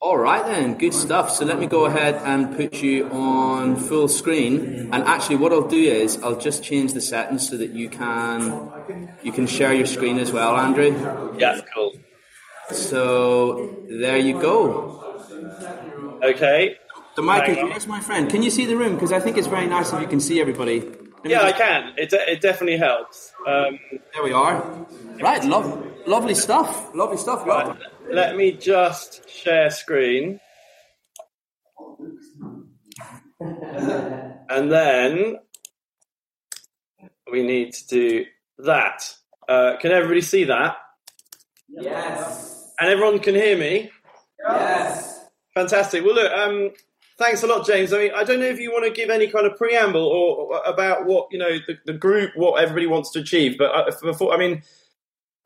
All right then, good stuff. So let me go ahead and put you on full screen. And actually, what I'll do is I'll just change the settings so that you can you can share your screen as well, Andrew. Yeah, cool. So there you go. Okay. The mic is yours, my friend. Can you see the room? Because I think it's very nice if you can see everybody. Yeah, I can. It, it definitely helps. Um, there we are. Right, love, lovely stuff. Lovely stuff. Right. Let me just share screen. and then we need to do that. Uh, can everybody see that? Yes. And everyone can hear me? Yes. Fantastic. Well, look, um, thanks a lot, James. I mean, I don't know if you want to give any kind of preamble or, or about what you know the, the, group, what everybody wants to achieve. But uh, before, I mean,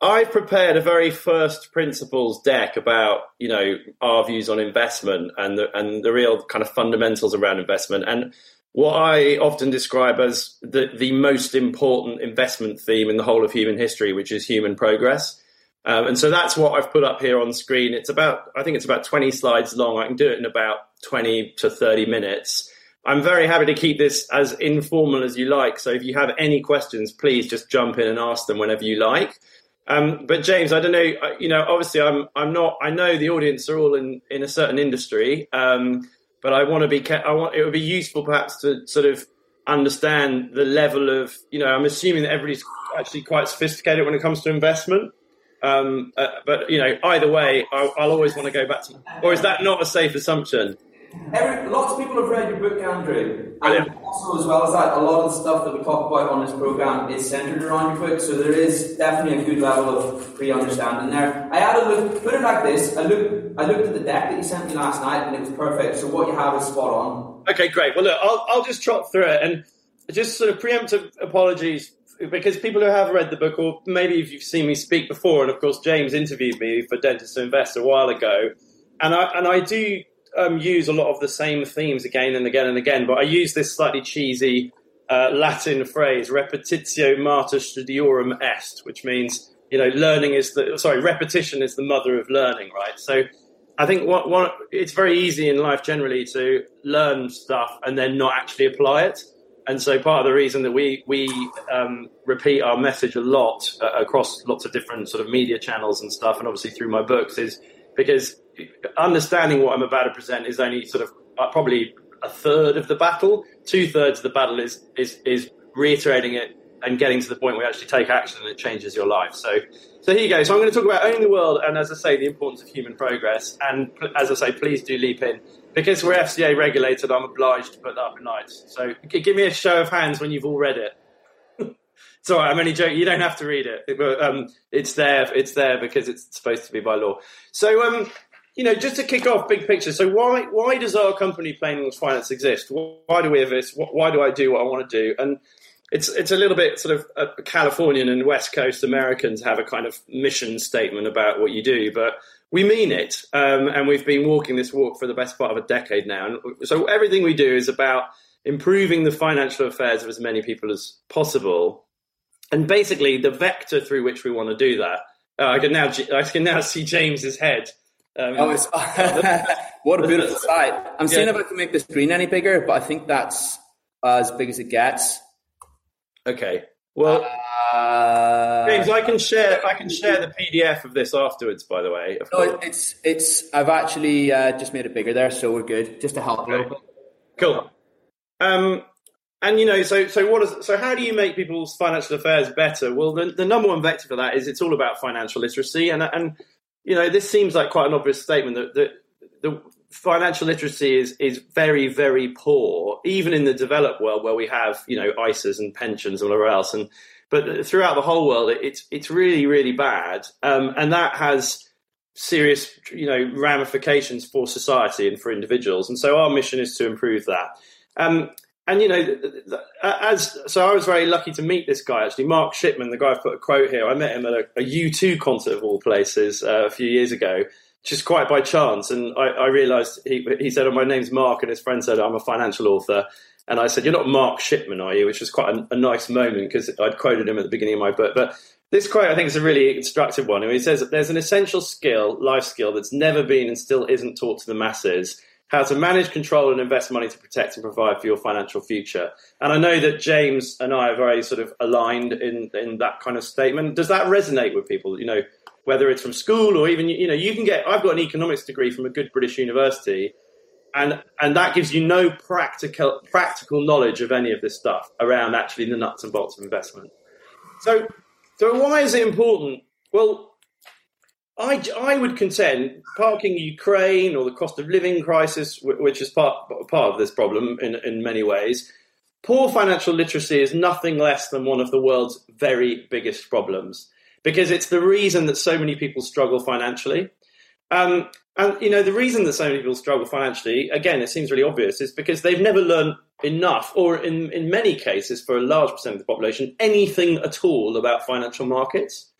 I've prepared a very first principles deck about you know our views on investment and the, and the real kind of fundamentals around investment and what I often describe as the the most important investment theme in the whole of human history, which is human progress. Um, and so that's what I've put up here on screen. It's about, I think it's about 20 slides long. I can do it in about 20 to 30 minutes. I'm very happy to keep this as informal as you like. So if you have any questions, please just jump in and ask them whenever you like. Um, but James, I don't know. You know, obviously, I'm I'm not. I know the audience are all in in a certain industry, um, but I want to be. I want it would be useful perhaps to sort of understand the level of. You know, I'm assuming that everybody's actually quite sophisticated when it comes to investment. Um, uh, but you know, either way, I'll, I'll always want to go back to. Or is that not a safe assumption? Every, lots of people have read your book, Andrew. And also, as well as that, a lot of the stuff that we talk about on this program is centered around your book. So there is definitely a good level of pre-understanding there. I had a look. Put it like this: I looked. I looked at the deck that you sent me last night, and it was perfect. So what you have is spot on. Okay, great. Well, look, I'll, I'll just trot through it and just sort of preemptive apologies because people who have read the book, or maybe if you've seen me speak before, and of course James interviewed me for Dentists Who Invest a while ago, and I and I do um, use a lot of the same themes again and again and again, but I use this slightly cheesy uh, Latin phrase, repetitio mater studiorum est, which means you know learning is the sorry repetition is the mother of learning, right? So. I think what, what, it's very easy in life generally to learn stuff and then not actually apply it. And so part of the reason that we we um, repeat our message a lot uh, across lots of different sort of media channels and stuff, and obviously through my books, is because understanding what I'm about to present is only sort of uh, probably a third of the battle. Two thirds of the battle is is is reiterating it and getting to the point where you actually take action and it changes your life. So, so here you go. So I'm going to talk about owning the world and, as I say, the importance of human progress. And as I say, please do leap in because we're FCA regulated. I'm obliged to put that up in lights. So give me a show of hands when you've all read it. right. I'm only joking. You don't have to read it, but um, it's there. It's there because it's supposed to be by law. So um, you know, just to kick off, big picture. So why why does our company Plain Finance exist? Why do we this? Why do I do what I want to do? And it's it's a little bit sort of uh, Californian and West Coast Americans have a kind of mission statement about what you do, but we mean it, um, and we've been walking this walk for the best part of a decade now. And so everything we do is about improving the financial affairs of as many people as possible, and basically the vector through which we want to do that. Uh, I can now I can now see James's head. Um, oh, it's, what a beautiful sight! I'm yeah. seeing if I can make the screen any bigger, but I think that's as big as it gets. Okay. Well, uh, James, I can share. I can share the PDF of this afterwards. By the way, no, it's it's. I've actually uh, just made it bigger there, so we're good. Just to help okay. a little bit. Cool. Um, and you know, so so what is so? How do you make people's financial affairs better? Well, the, the number one vector for that is it's all about financial literacy, and and you know, this seems like quite an obvious statement that, that the financial literacy is is very very poor, even in the developed world where we have you know ISAs and pensions and whatever else, and but throughout the whole world, it's it's really really bad, um, and that has serious you know ramifications for society and for individuals. And so our mission is to improve that. Um, and you know, as so, I was very lucky to meet this guy actually, Mark Shipman, the guy I've put a quote here. I met him at a a U2 concert of all places uh, a few years ago, just quite by chance. And I, I realised he he said, "Oh, my name's Mark," and his friend said, "I'm a financial author." And I said, "You're not Mark Shipman, are you?" Which was quite a, a nice moment because I'd quoted him at the beginning of my book, but. This quote, I think, is a really instructive one. And he says there's an essential skill, life skill, that's never been and still isn't taught to the masses, how to manage, control, and invest money to protect and provide for your financial future. And I know that James and I are very sort of aligned in in that kind of statement. Does that resonate with people? You know, whether it's from school or even you know, you can get. I've got an economics degree from a good British university, and and that gives you no practical practical knowledge of any of this stuff around actually the nuts and bolts of investment. So, so why is it important? Well, I, I would contend parking Ukraine or the cost of living crisis, which is part, part of this problem in, in many ways, poor financial literacy is nothing less than one of the world's very biggest problems because it's the reason that so many people struggle financially. Um, and you know the reason that so many people struggle financially, again, it seems really obvious, is because they've never learned enough, or in, in many cases, for a large percent of the population, anything at all about financial markets.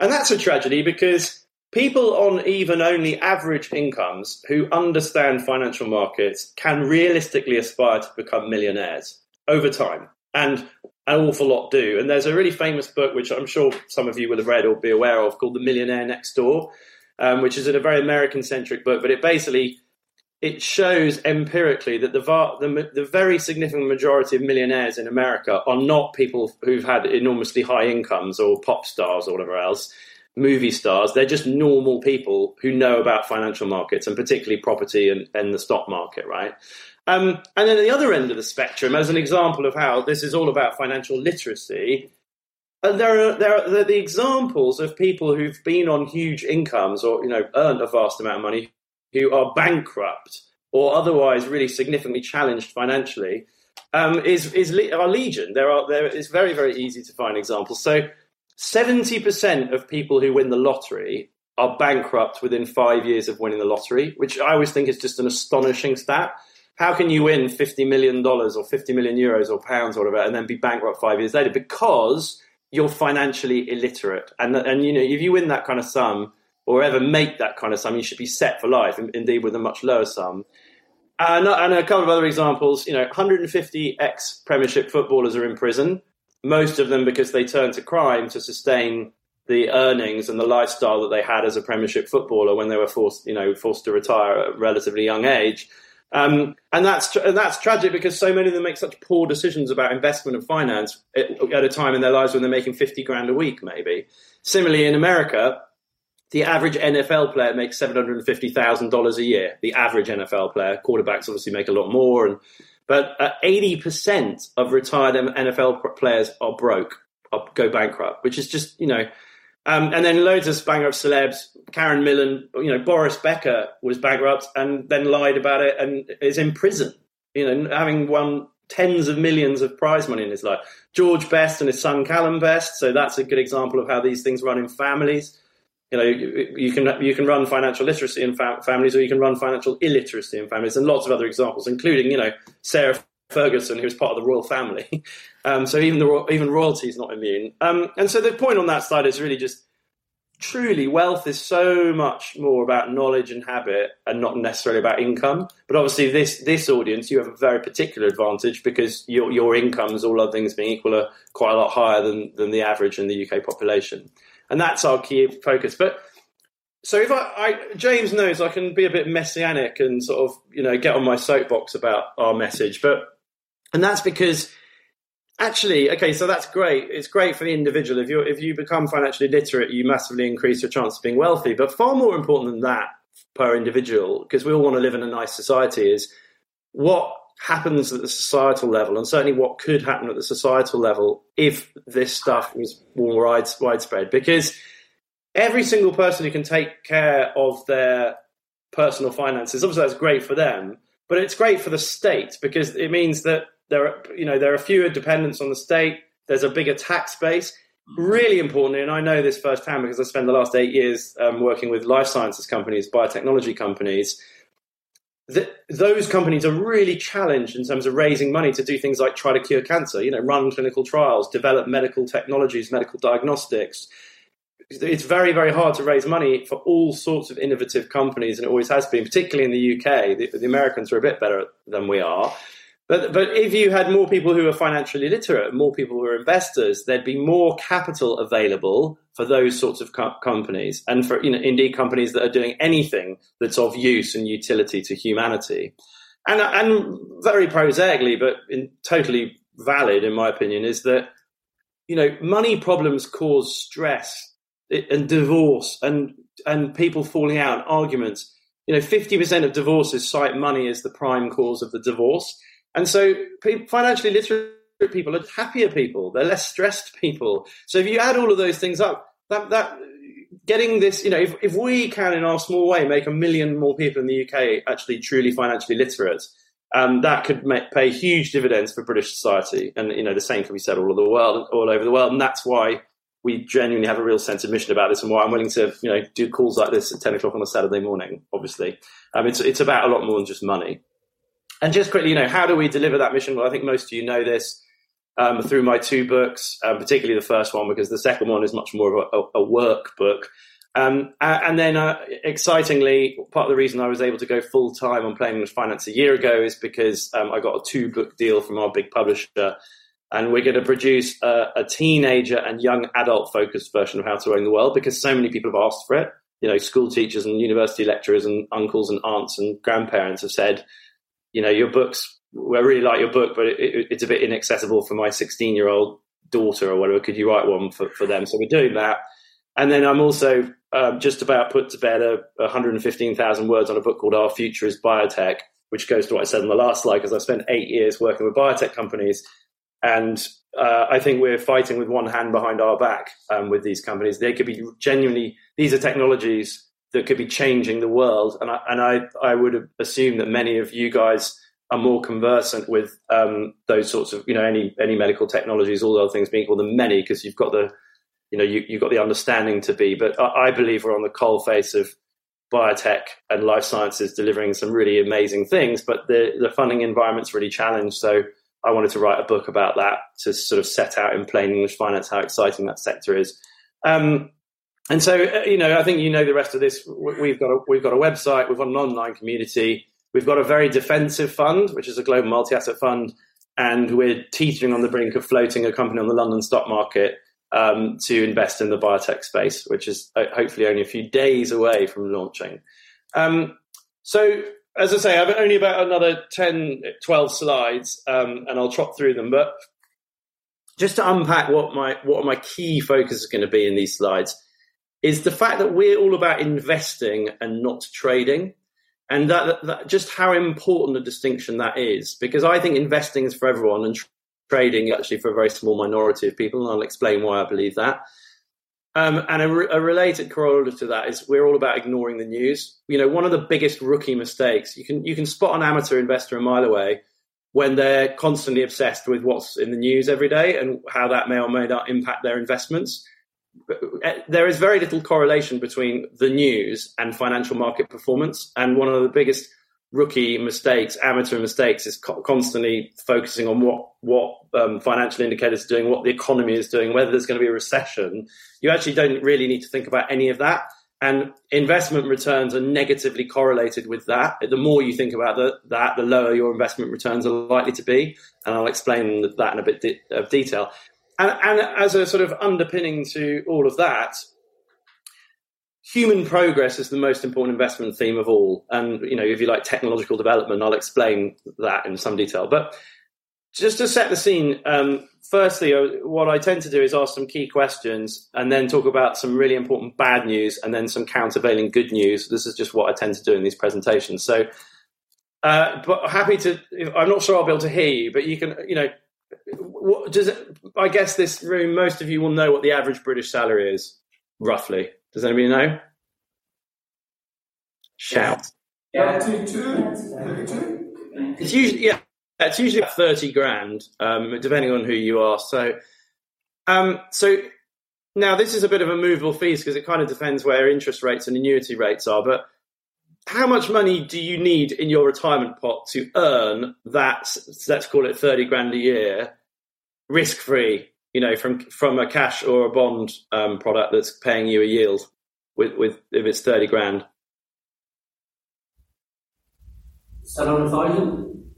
And that's a tragedy because people on even only average incomes who understand financial markets can realistically aspire to become millionaires over time. And an awful lot do. And there's a really famous book, which I'm sure some of you will have read or be aware of, called The Millionaire Next Door, um, which is a very American centric book, but it basically it shows empirically that the, the, the very significant majority of millionaires in America are not people who've had enormously high incomes or pop stars or whatever else movie stars. They're just normal people who know about financial markets and particularly property and, and the stock market, right? Um, and then at the other end of the spectrum, as an example of how this is all about financial literacy, uh, there are there are the examples of people who've been on huge incomes or you know earned a vast amount of money who are bankrupt or otherwise really significantly challenged financially um, is is are legion. There are there is very very easy to find examples. So 70% of people who win the lottery are bankrupt within five years of winning the lottery, which I always think is just an astonishing stat. How can you win $50 million or 50 million euros or pounds or whatever and then be bankrupt five years later? Because you're financially illiterate. And, and you know, if you win that kind of sum or ever make that kind of sum, you should be set for life, indeed with a much lower sum. And, and a couple of other examples, you know, 150 ex Premiership footballers are in prison most of them because they turned to crime to sustain the earnings and the lifestyle that they had as a Premiership footballer when they were forced, you know, forced to retire at a relatively young age. Um, and that's and that's tragic because so many of them make such poor decisions about investment and finance at, at a time in their lives when they're making fifty grand a week, maybe. Similarly, in America, the average NFL player makes seven hundred and fifty thousand dollars a year. The average NFL player, quarterbacks obviously make a lot more, and but uh, eighty percent of retired NFL players are broke, or go bankrupt, which is just you know. Um, and then loads of bankrupt celebs. Karen Millen, you know, Boris Becker was bankrupt and then lied about it and is in prison. You know, having won tens of millions of prize money in his life. George Best and his son Callum Best. So that's a good example of how these things run in families you know, you, you, can you can run financial literacy in fa- families, or you can run financial illiteracy in families, and lots of other examples, including you know Sarah Ferguson, who was part of the royal family. um, so even the even royalty is not immune. Um, and so the point on that slide is really just truly wealth is so much more about knowledge and habit, and not necessarily about income. But obviously, this this audience, you have a very particular advantage because your your incomes, all other things being equal, are quite a lot higher than than the average in the UK population and that's our key focus. But so if I, I, James knows I can be a bit messianic and sort of you know get on my soapbox about our message, but and that's because actually okay, so that's great. It's great for the individual if you if you become financially literate, you massively increase your chance of being wealthy. But far more important than that per individual, because we all want to live in a nice society, is what happens at the societal level, and certainly what could happen at the societal level if this stuff was more widespread. Because every single person who can take care of their personal finances. Obviously, that's great for them, but it's great for the state because it means that there are, you know, there are fewer dependents on the state. There's a bigger tax base. Really importantly, and I know this firsthand because I spent the last eight years um, working with life sciences companies, biotechnology companies. Those companies are really challenged in terms of raising money to do things like try to cure cancer, you know, run clinical trials, develop medical technologies, medical diagnostics, it's very, very hard to raise money for all sorts of innovative companies, and it always has been, particularly in the UK. The, the, Americans are a bit better than we are. But, but if you had more people who are financially literate, more people who are investors, there'd be more capital available for those sorts of co- companies, and for you know, indeed companies that are doing anything that's of use and utility to humanity. And, and very prosaically, but in, totally valid in my opinion, is that you know money problems cause stress and divorce and and people falling out, arguments. You know, fifty percent of divorces cite money as the prime cause of the divorce, and so financially literate people are happier people. They're less stressed people. So if you add all of those things up, that that getting this, you know, if, if we can in our small way make a million more people in the UK actually truly financially literate, um, that could make, pay huge dividends for British society. And you know, the same can be said all over the world, all over the world, and that's why we genuinely have a real sense of mission about this and why I'm willing to, you know, do calls like this at 10 o'clock on a Saturday morning, obviously. Um, it's, it's about a lot more than just money. And just quickly, you know, how do we deliver that mission? Well, I think most of you know this um, through my two books, um, particularly the first one, because the second one is much more of a, a work book. Um, and then, uh, excitingly, part of the reason I was able to go full time on Plain English Finance a year ago is because um, I got a two book deal from our big publisher and we're going to produce a, a teenager and young adult focused version of How to Own the World because so many people have asked for it. You know, school teachers and university lecturers and uncles and aunts and grandparents have said, you know, your books, I really like your book, but it, it, it's a bit inaccessible for my 16 year old daughter or whatever. Could you write one for, for them? So we're doing that. And then I'm also um, just about put to bed a, 115,000 words on a book called Our Future is Biotech, which goes to what I said in the last slide, because I spent eight years working with biotech companies and uh, I think we're fighting with one hand behind our back um, with these companies. They could be genuinely, these are technologies that could be changing the world. And I, and I, I would assume that many of you guys are more conversant with um, those sorts of, you know, any, any medical technologies, all other things being equal than many, because you've got the, you know, you, you've got the understanding to be. But I, I believe we're on the coal face of biotech and life sciences delivering some really amazing things, but the, the funding environment's really challenged. So, I wanted to write a book about that to sort of set out in plain English finance how exciting that sector is. Um, and so, uh, you know, I think you know the rest of this. We've got a, we've got a website, we've got an online community, we've got a very defensive fund, which is a global multi-asset fund, and we're teetering on the brink of floating a company on the London stock market um, to invest in the biotech space, which is hopefully only a few days away from launching. Um, so as I say, I've only about another 10, 12 slides, um, and I'll trot through them. But just to unpack what my what my key focus is going to be in these slides is the fact that we're all about investing and not trading, and that, that just how important a distinction that is. Because I think investing is for everyone, and trading actually for a very small minority of people, and I'll explain why I believe that. Um, and a, a, related corollary to that is we're all about ignoring the news. You know, one of the biggest rookie mistakes you can you can spot an amateur investor a mile away when they're constantly obsessed with what's in the news every day and how that may or may not impact their investments. Uh, there is very little correlation between the news and financial market performance, and one of the biggest rookie mistakes, amateur mistakes, is co- constantly focusing on what what um, financial indicators are doing, what the economy is doing, whether there's going to be a recession. You actually don't really need to think about any of that. And investment returns are negatively correlated with that. The more you think about the, that, the lower your investment returns are likely to be. And I'll explain that in a bit de- of detail. And, and as a sort of underpinning to all of that, human progress is the most important investment theme of all. And, you know, if you like technological development, I'll explain that in some detail. But just to set the scene, um, firstly, uh, what I tend to do is ask some key questions and then talk about some really important bad news and then some countervailing good news. This is just what I tend to do in these presentations. So, uh, but happy to, I'm not sure I'll be able to hear you, but you can, you know, what does it, I guess this room, most of you will know what the average British salary is, roughly. Does anybody know? Shout. Yeah. It's usually yeah, it's usually thirty grand, um, depending on who you are. So, um, so now this is a bit of a movable feast because it kind of depends where interest rates and annuity rates are. But how much money do you need in your retirement pot to earn that? Let's call it thirty grand a year, risk free. You know, from from a cash or a bond um, product that's paying you a yield with with if it's thirty grand. Seven hundred thousand.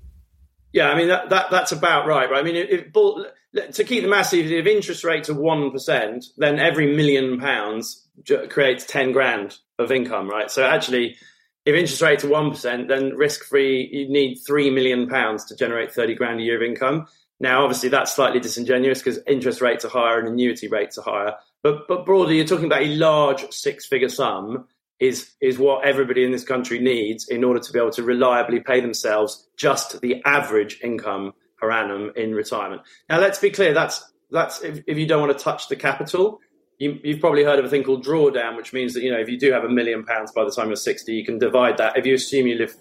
Yeah, I mean that, that that's about right. Right. I mean, if, if, to keep the massive, if interest rates are one percent, then every million pounds creates ten grand of income. Right. So actually, if interest rates are one percent, then risk free, you need three million pounds to generate thirty grand a year of income. Now, obviously, that's slightly disingenuous because interest rates are higher and annuity rates are higher. But but broadly, you're talking about a large six figure sum is is what everybody in this country needs in order to be able to reliably pay themselves just the average income per annum in retirement. Now, let's be clear. That's that's if, if you don't want to touch the capital. You, you've probably heard of a thing called drawdown, which means that you know if you do have a million pounds by the time you're 60, you can divide that. If you assume you live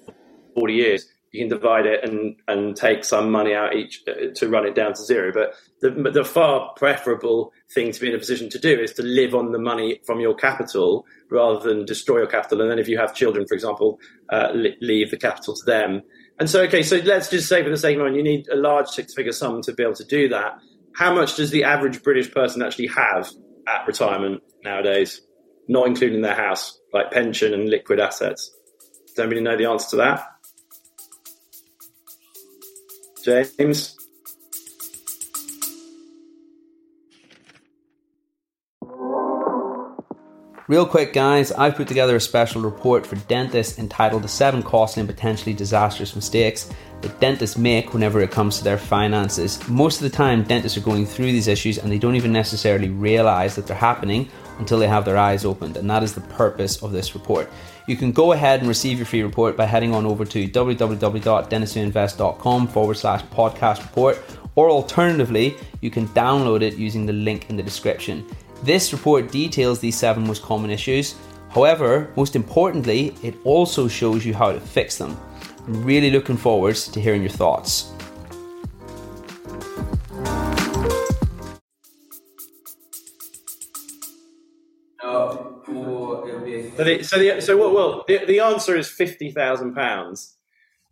40 years, you can divide it and and take some money out each uh, to run it down to zero. But the, the far preferable thing to be in a position to do is to live on the money from your capital rather than destroy your capital. And then if you have children, for example, uh, leave the capital to them. And so, okay, so let's just say for the sake of it, you need a large six-figure sum to be able to do that. How much does the average British person actually have at retirement nowadays, not including their house, like pension and liquid assets? Does anybody know the answer to that? James? Real quick, guys, I've put together a special report for dentists entitled The Seven Costly and Potentially Disastrous Mistakes dentists make whenever it comes to their finances. Most of the time, dentists are going through these issues and they don't even necessarily realize that they're happening until they have their eyes opened, and that is the purpose of this report. You can go ahead and receive your free report by heading on over to www.dentistwhoinvest.com forward slash podcast report, or alternatively, you can download it using the link in the description. This report details these seven most common issues. However, most importantly, it also shows you how to fix them. I'm really looking forward to hearing your thoughts. So, the, so, the, so what? Well, the, the answer is fifty thousand pounds,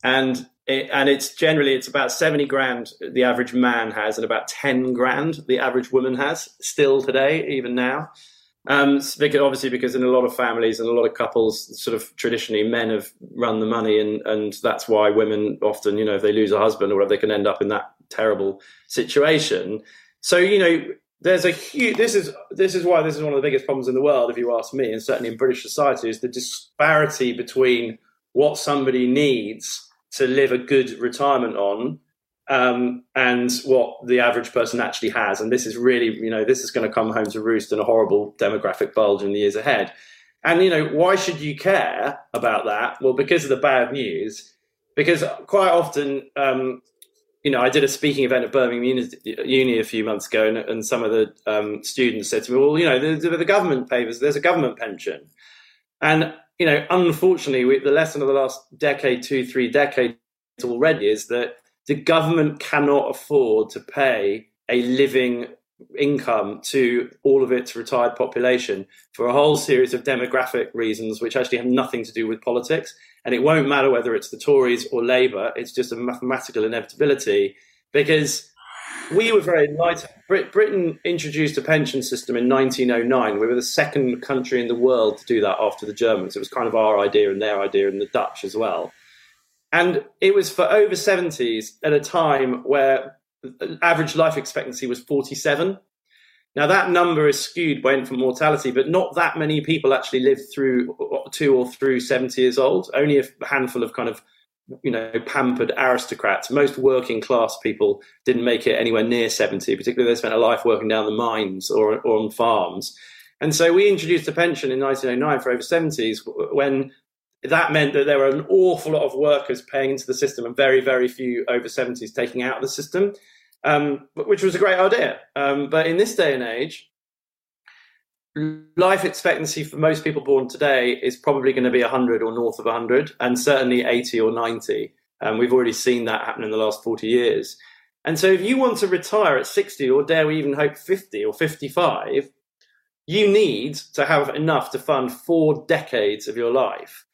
and it, and it's generally it's about seventy grand the average man has, and about ten grand the average woman has still today, even now. Um, obviously, because in a lot of families and a lot of couples, sort of traditionally, men have run the money, and and that's why women often, you know, if they lose a husband or whatever, they can end up in that terrible situation. So you know, there's a huge. This is this is why this is one of the biggest problems in the world, if you ask me, and certainly in British society, is the disparity between what somebody needs to live a good retirement on um, and what the average person actually has. And this is really, you know, this is going to come home to roost in a horrible demographic bulge in the years ahead. And, you know, why should you care about that? Well, because of the bad news. Because quite often, um, you know, I did a speaking event at Birmingham Uni, Uni a few months ago, and, and some of the um, students said to me, well, you know, the, the government pays, there's a government pension. And you know, unfortunately, we, the lesson of the last decade, two, three decades already is that the government cannot afford to pay a living income to all of its retired population for a whole series of demographic reasons, which actually have nothing to do with politics. And it won't matter whether it's the Tories or Labour, it's just a mathematical inevitability because we were very enlightened. Britain introduced a pension system in 1909. We were the second country in the world to do that after the Germans. It was kind of our idea and their idea, and the Dutch as well. And it was for over 70s at a time where average life expectancy was 47. Now, that number is skewed by infant mortality, but not that many people actually lived through two or through 70 years old. Only a handful of kind of you know, pampered aristocrats. Most working class people didn't make it anywhere near 70, particularly they spent a life working down the mines or, or on farms. And so we introduced a pension in 1909 for over 70s when that meant that there were an awful lot of workers paying into the system and very, very few over 70s taking out of the system, um, which was a great idea. Um, but in this day and age, life expectancy for most people born today is probably going to be 100 or north of 100, and certainly 80 or 90. And we've already seen that happen in the last 40 years. And so, if you want to retire at 60, or dare we even hope 50 or 55, you need to have enough to fund four decades of your life.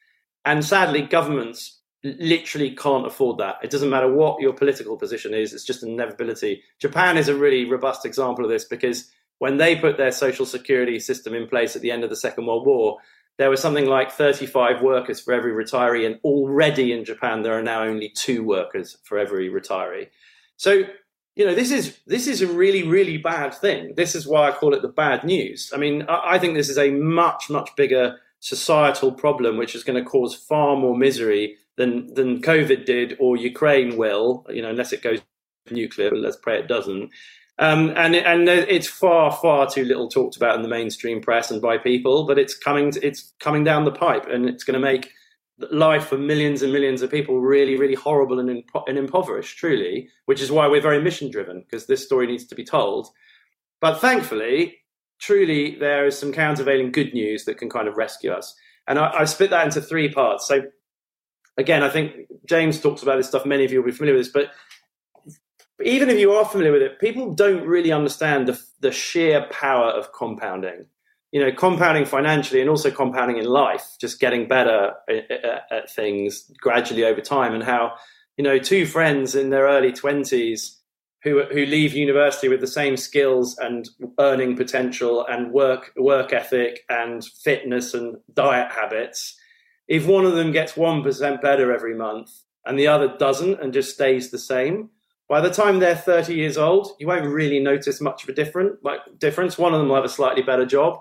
And sadly, governments literally can't afford that. It doesn't matter what your political position is, it's just an inevitability. Japan is a really robust example of this because when they put their social security system in place at the end of the Second World War, there was something like 35 workers for every retiree, and already in Japan there are now only two workers for every retiree. So, you know, this is this is a really really bad thing. This is why I call it the bad news. I mean, I, I think this is a much much bigger societal problem, which is going to cause far more misery than than COVID did or Ukraine will. You know, unless it goes nuclear, let's pray it doesn't. Um, and and it's far far too little talked about in the mainstream press and by people, but it's coming it's coming down the pipe, and it's going to make life for millions and millions of people really really horrible and, impo- and impoverished, truly. Which is why we're very mission driven because this story needs to be told. But thankfully, truly, there is some countervailing good news that can kind of rescue us. And I, I split that into three parts. So again, I think James talks about this stuff. Many of you will be familiar with this, but even if you are familiar with it, people don't really understand the, the sheer power of compounding. You know, compounding financially and also compounding in life, just getting better at, at, at things gradually over time, and how you know two friends in their early twenties who who leave university with the same skills and earning potential and work work ethic and fitness and diet habits. If one of them gets one percent better every month and the other doesn't and just stays the same, by the time they're 30 years old, you won't really notice much of a different like difference. One of them will have a slightly better job,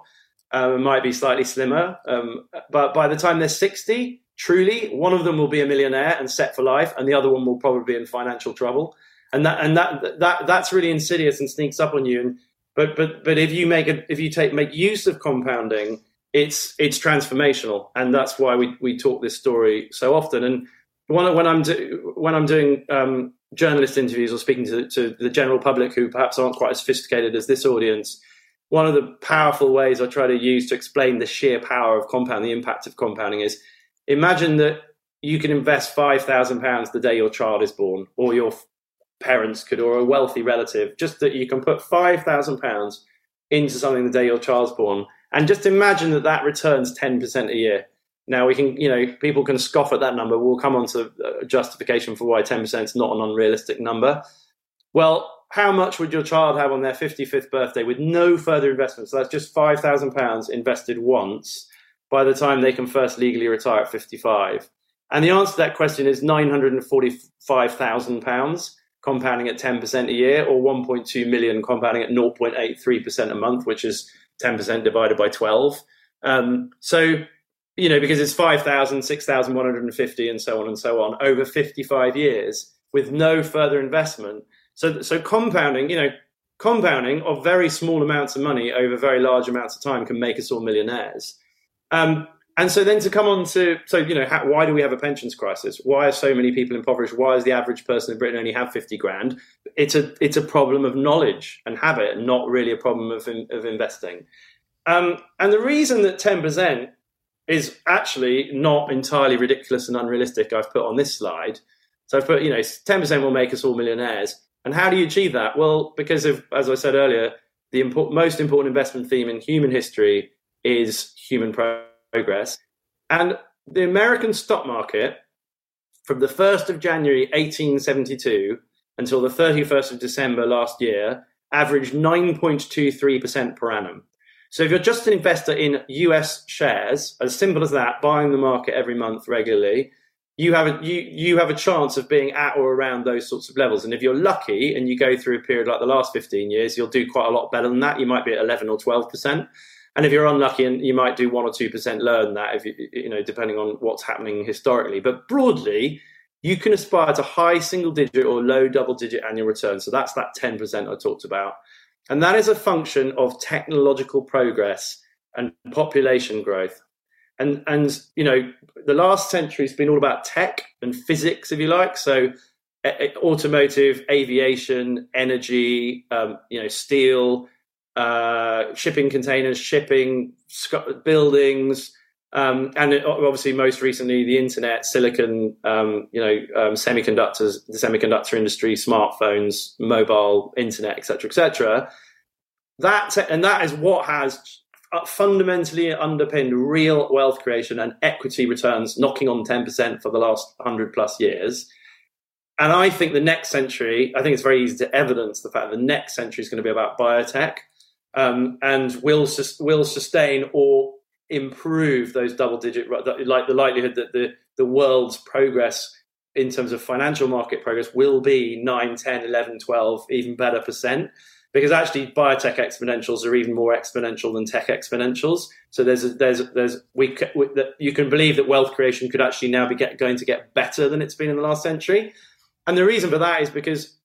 um, might be slightly slimmer, um, but by the time they're 60, truly, one of them will be a millionaire and set for life, and the other one will probably be in financial trouble. And that and that that that's really insidious and sneaks up on you. And but but but if you make a, if you take make use of compounding, it's it's transformational, and that's why we we talk this story so often. And when, when I'm do, when I'm doing um, journalist interviews or speaking to, to the general public who perhaps aren't quite as sophisticated as this audience, one of the powerful ways I try to use to explain the sheer power of compound, the impact of compounding is imagine that you can invest £5,000 the day your child is born, or your parents could, or a wealthy relative, just that you can put £5,000 into something the day your child's born. And just imagine that that returns 10% a year. Now we can, you know, people can scoff at that number. We'll come on to uh, justification for why 10% is not an unrealistic number. Well, how much would your child have on their 55th birthday with no further investment? So that's just £5,000 invested once by the time they can first legally retire at 55. And the answer to that question is £945,000 compounding at 10% a year or 1.2 million compounding at 0.83% a month, which is 10% divided by 12. Um, so you know, because it's 5,000, 6,150 and so on and so on over 55 years with no further investment. So, so compounding, you know, compounding of very small amounts of money over very large amounts of time can make us all millionaires. Um, and so then to come on to, so, you know, how, why do we have a pensions crisis? Why are so many people impoverished? Why does the average person in Britain only have 50 grand? It's a, it's a problem of knowledge and habit, not really a problem of, of investing. Um, and the reason that 10% is actually not entirely ridiculous and unrealistic. I've put on this slide. So I've put, you know, 10% will make us all millionaires. And how do you achieve that? Well, because of, as I said earlier, the most important investment theme in human history is human progress. And the American stock market, from the 1st of January 1872 until the 31st of December last year, averaged 9.23% per annum. So if you're just an investor in US shares, as simple as that, buying the market every month regularly, you have a, you you have a chance of being at or around those sorts of levels. And if you're lucky and you go through a period like the last 15 years, you'll do quite a lot better than that. You might be at 11 or 12 percent. And if you're unlucky, and you might do one or two percent lower than that, if you, you know, depending on what's happening historically. But broadly, you can aspire to high single digit or low double digit annual return. So that's that 10% I talked about. And that is a function of technological progress and population growth. And, and you know, the last century has been all about tech and physics, if you like. So, automotive, aviation, energy, um, you know, steel, uh, shipping containers, shipping buildings, um, and it, obviously most recently the internet, silicon, um, you know, um, semiconductors, the semiconductor industry, smartphones, mobile internet, etc., etc. That and that is what has fundamentally underpinned real wealth creation and equity returns, knocking on ten percent for the last hundred plus years. And I think the next century, I think it's very easy to evidence the fact that the next century is going to be about biotech um, and will will sustain or improve those double digit like the likelihood that the the world's progress in terms of financial market progress will be 9 10 11 12 even better percent. Because actually biotech exponentials are even more exponential than tech exponentials. So there's a, there's a, there's we, we that you can believe that wealth creation could actually now be get, going to get better than it's been in the last century. And the reason for that is because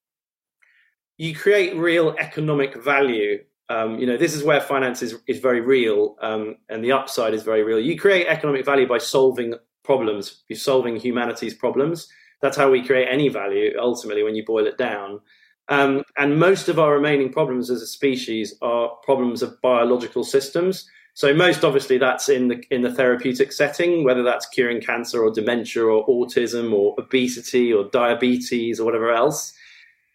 you create real economic value um, you know, this is where finance is, is very real um, and the upside is very real. You create economic value by solving problems, you're solving humanity's problems. That's how we create any value ultimately when you boil it down. Um, and most of our remaining problems as a species are problems of biological systems. So most obviously that's in the in the therapeutic setting, whether that's curing cancer or dementia or autism or obesity or diabetes or whatever else.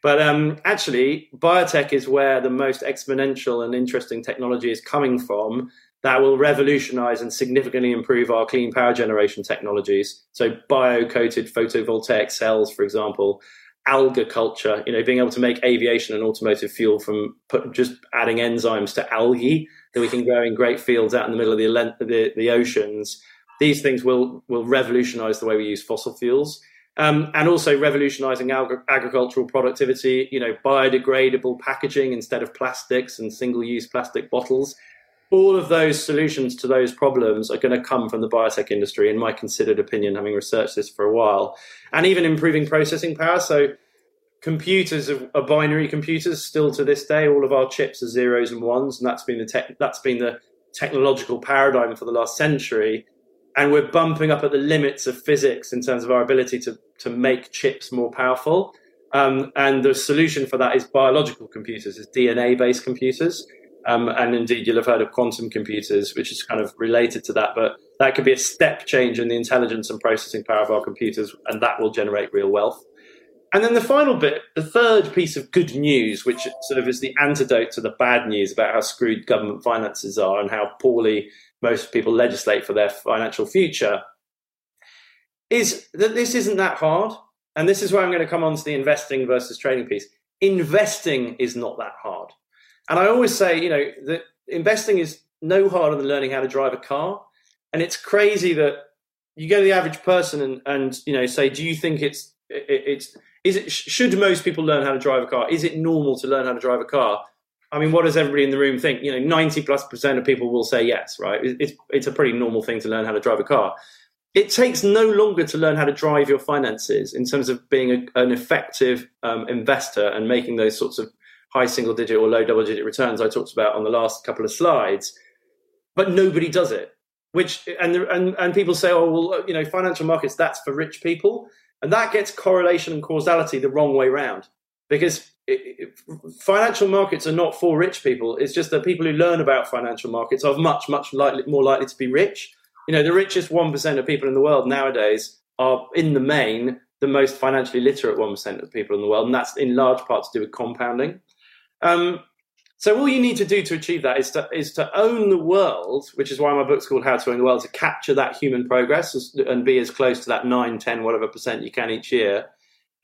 But um, actually, biotech is where the most exponential and interesting technology is coming from that will revolutionize and significantly improve our clean power generation technologies. So, bio coated photovoltaic cells, for example, alga culture, you know, being able to make aviation and automotive fuel from put, just adding enzymes to algae that we can grow in great fields out in the middle of the, the, the oceans. These things will, will revolutionize the way we use fossil fuels um, and also revolutionizing ag- agricultural productivity, you know, biodegradable packaging instead of plastics and single use plastic bottles. All of those solutions to those problems are going to come from the biotech industry, in my considered opinion, having researched this for a while. And even improving processing power. So, computers are, binary computers still to this day. All of our chips are zeros and ones, and that's been the that's been the technological paradigm for the last century and we're bumping up at the limits of physics in terms of our ability to, to make chips more powerful. Um, and the solution for that is biological computers, is DNA based computers. Um, and indeed, you'll have heard of quantum computers, which is kind of related to that. But that could be a step change in the intelligence and processing power of our computers, and that will generate real wealth. And then the final bit, the third piece of good news, which sort of is the antidote to the bad news about how screwed government finances are and how poorly most people legislate for their financial future, is that this isn't that hard. And this is where I'm going to come on to the investing versus trading piece. Investing is not that hard. And I always say, you know, that investing is no harder than learning how to drive a car. And it's crazy that you go to the average person and, and you know, say, do you think it's, it, it's, is it, should most people learn how to drive a car? Is it normal to learn how to drive a car? I mean, what does everybody in the room think? You know, 90 plus percent of people will say yes, right? It's, it's a pretty normal thing to learn how to drive a car. It takes no longer to learn how to drive your finances in terms of being a, an effective um, investor and making those sorts of high single digit or low double digit returns I talked about on the last couple of slides. But nobody does it. Which and and and people say, oh well, you know, financial markets that's for rich people, and that gets correlation and causality the wrong way round because financial markets are not for rich people. It's just that people who learn about financial markets are much, much likely, more likely to be rich. You know, the richest 1% of people in the world nowadays are, in the main, the most financially literate 1% of people in the world. And that's in large part to do with compounding. Um, so all you need to do to achieve that is to, is to own the world, which is why my book's called How to Own the World, to capture that human progress and be as close to that 9, 10, whatever percent you can each year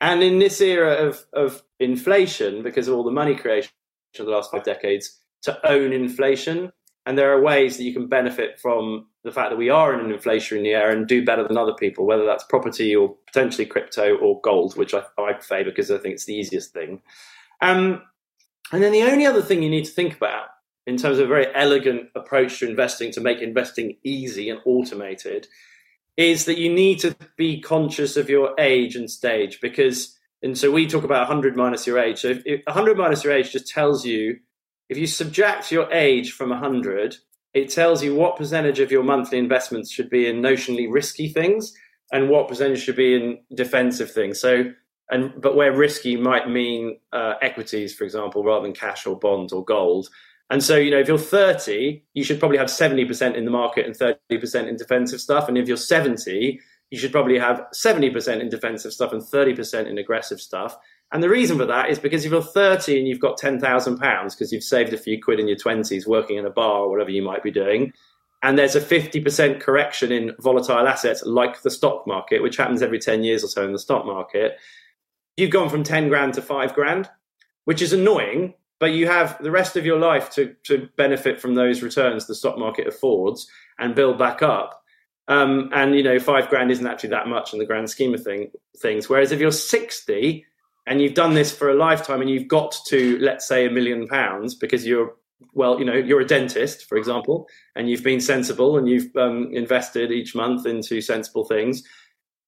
and in this era of, of inflation, because of all the money creation of the last five decades, to own inflation. And there are ways that you can benefit from the fact that we are in an inflationary era and do better than other people, whether that's property or potentially crypto or gold, which I, I favour because I think it's the easiest thing. Um, and then the only other thing you need to think about in terms of a very elegant approach to investing to make investing easy and automated is that you need to be conscious of your age and stage because and so we talk about 100 minus your age. So if, if 100 minus your age just tells you if you subtract your age from 100 it tells you what percentage of your monthly investments should be in notionally risky things and what percentage should be in defensive things. So and but where risky might mean uh, equities for example rather than cash or bonds or gold And so, you know, if you're 30, you should probably have 70% in the market and 30% in defensive stuff. And if you're 70, you should probably have 70% in defensive stuff and 30% in aggressive stuff. And the reason for that is because if you're 30 and you've got £10,000 because you've saved a few quid in your 20s working in a bar or whatever you might be doing, and there's a 50% correction in volatile assets like the stock market, which happens every 10 years or so in the stock market, you've gone from 10 grand to 5 grand, which is annoying, but you have the rest of your life to, to benefit from those returns the stock market affords and build back up. Um, and you know, five grand isn't actually that much in the grand scheme of thing, things. Whereas if you're 60 and you've done this for a lifetime and you've got to, let's say, a million pounds because you're well, you know, you're a dentist, for example, and you've been sensible and you've um, invested each month into sensible things.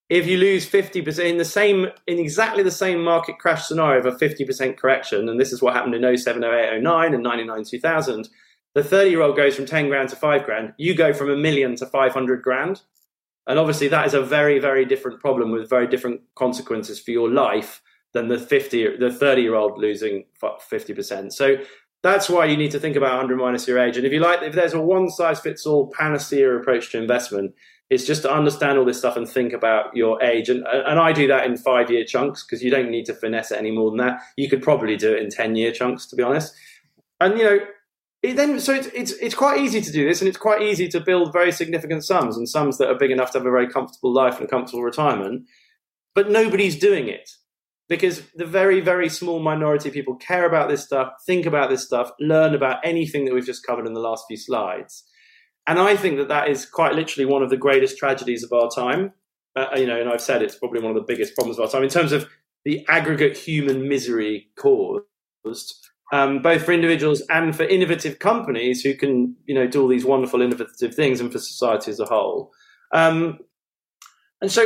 If you lose 50% in the same, in exactly the same market crash scenario of a 50% correction, and this is what happened in 07, 08, 09 and 99, 2000, the 30 year old goes from 10 grand to 5 grand. You go from a million to 500 grand. And obviously, that is a very, very different problem with very different consequences for your life than the 50, the 30 year old losing 50%. So that's why you need to think about 100 minus your age. And if you like, if there's a one size fits all panacea approach to investment, it's just to understand all this stuff and think about your age. And, and I do that in five year chunks because you don't need to finesse it any more than that. You could probably do it in 10 year chunks, to be honest. And, you know, it then so it's, it's it's quite easy to do this, and it's quite easy to build very significant sums and sums that are big enough to have a very comfortable life and a comfortable retirement. But nobody's doing it because the very very small minority of people care about this stuff, think about this stuff, learn about anything that we've just covered in the last few slides. And I think that that is quite literally one of the greatest tragedies of our time. Uh, you know, and I've said it's probably one of the biggest problems of our time in terms of the aggregate human misery caused um, both for individuals and for innovative companies who can, you know, do all these wonderful innovative things, and for society as a whole. Um, and so,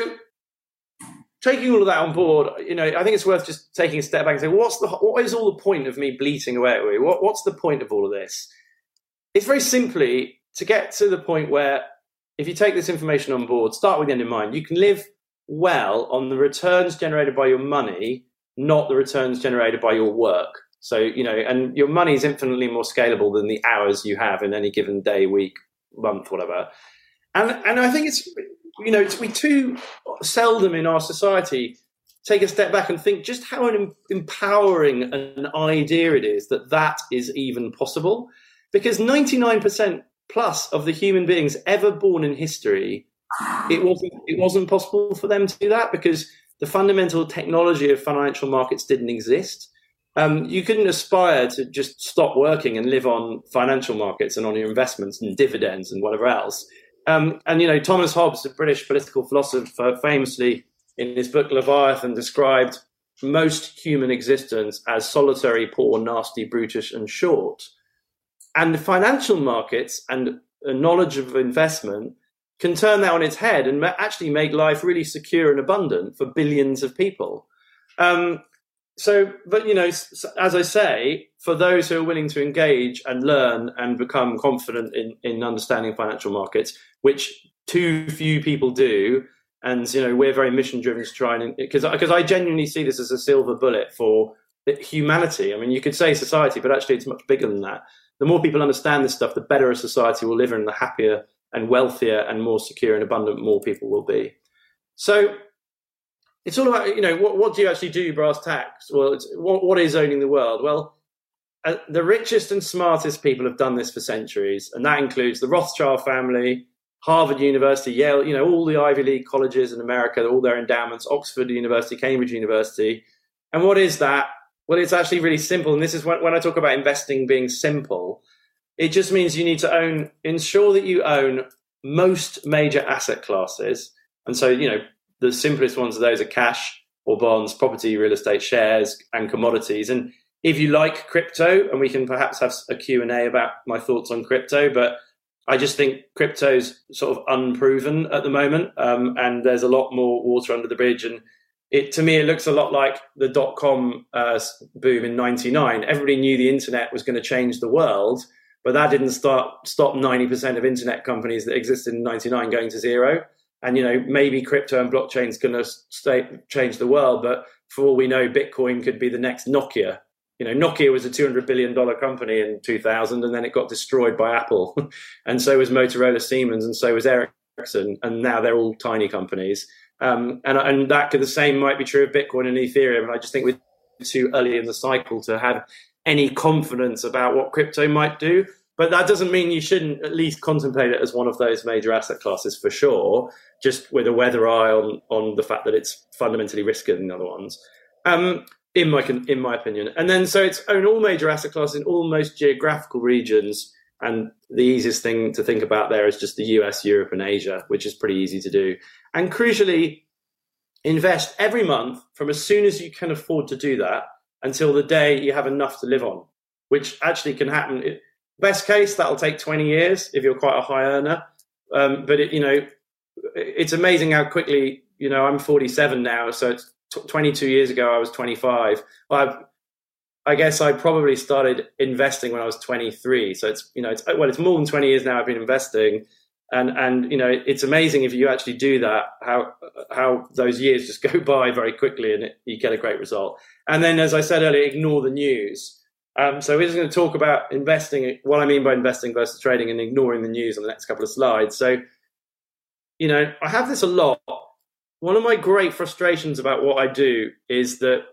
taking all of that on board, you know, I think it's worth just taking a step back and saying, what's the, what is all the point of me bleating away at you? What, what's the point of all of this? It's very simply to get to the point where, if you take this information on board, start with the end in mind, you can live well on the returns generated by your money, not the returns generated by your work. So, you know, and your money is infinitely more scalable than the hours you have in any given day, week, month, whatever. And and I think it's you know, it's, we too seldom in our society take a step back and think just how an empowering an idea it is that that is even possible. Because 99% plus of the human beings ever born in history, it wasn't it wasn't possible for them to do that because the fundamental technology of financial markets didn't exist. Um, you couldn't aspire to just stop working and live on financial markets and on your investments and dividends and whatever else. Um, and you know, Thomas Hobbes, a British political philosopher, famously in his book Leviathan described most human existence as solitary, poor, nasty, brutish, and short. And the financial markets and a knowledge of investment can turn that on its head and actually make life really secure and abundant for billions of people. Um, so, but you know, as I say, for those who are willing to engage and learn and become confident in, in understanding financial markets, which too few people do, and you know, we're very mission driven to try and because because I genuinely see this as a silver bullet for humanity. I mean, you could say society, but actually, it's much bigger than that. The more people understand this stuff, the better a society will live in, the happier and wealthier and more secure and abundant more people will be. So it's all about you know what, what do you actually do brass tacks? Well what, what is owning the world? Well uh, the richest and smartest people have done this for centuries and that includes the rothschild family harvard university yale you know all the ivy league colleges in america all their endowments oxford university cambridge university. And what is that well it's actually really simple and this is when, when i talk about investing being simple it just means you need to own ensure that you own most major asset classes and so you know the simplest ones of those are cash or bonds, property, real estate, shares, and commodities. And if you like crypto, and we can perhaps have a Q&A about my thoughts on crypto, but I just think crypto's sort of unproven at the moment, um, and there's a lot more water under the bridge. And it to me, it looks a lot like the dot com uh, boom in '99. Everybody knew the internet was going to change the world, but that didn't start stop 90% of internet companies that existed in '99 going to zero and you know maybe crypto and blockchain is going to change the world but for all we know bitcoin could be the next nokia you know, Nokia was a $200 billion company in 2000 and then it got destroyed by Apple. and so was Motorola Siemens and so was Ericsson. And now they're all tiny companies. Um, and, and that could, the same might be true of Bitcoin and Ethereum. I just think we're too early in the cycle to have any confidence about what crypto might do. But that doesn't mean you shouldn't at least contemplate it as one of those major asset classes for sure, just with a weather eye on, on the fact that it's fundamentally riskier than the other ones. Um, in my in my opinion. And then so it's own all major asset classes in all most geographical regions. And the easiest thing to think about there is just the US, Europe, and Asia, which is pretty easy to do. And crucially, invest every month from as soon as you can afford to do that until the day you have enough to live on, which actually can happen. Best case, that'll take 20 years if you're quite a high earner. Um, but it, you know, it's amazing how quickly. You know, I'm 47 now, so it's 22 years ago, I was 25. Well, I've, I guess I probably started investing when I was 23. So it's you know it's well it's more than 20 years now I've been investing, and and you know it's amazing if you actually do that how how those years just go by very quickly and it, you get a great result. And then as I said earlier, ignore the news. Um, so we're just going to talk about investing, what I mean by investing versus trading, and ignoring the news on the next couple of slides. So you know I have this a lot one of my great frustrations about what I do is that,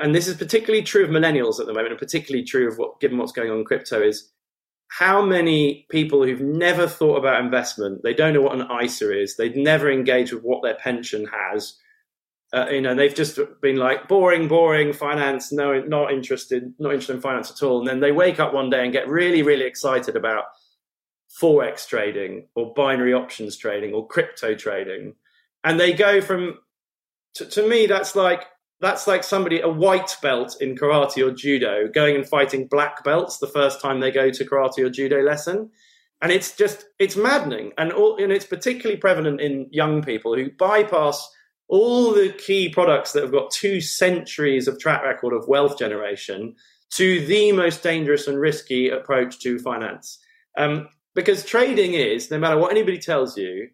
and this is particularly true of millennials at the moment, and particularly true of what, given what's going on in crypto, is how many people who've never thought about investment, they don't know what an ISA is, they've never engaged with what their pension has. Uh, you know, they've just been like boring, boring finance, no, not interested, not interested in finance at all. And then they wake up one day and get really, really excited about forex trading or binary options trading or crypto trading and they go from to, to me that's like that's like somebody a white belt in karate or judo going and fighting black belts the first time they go to karate or judo lesson and it's just it's maddening and all and it's particularly prevalent in young people who bypass all the key products that have got two centuries of track record of wealth generation to the most dangerous and risky approach to finance um, because trading is no matter what anybody tells you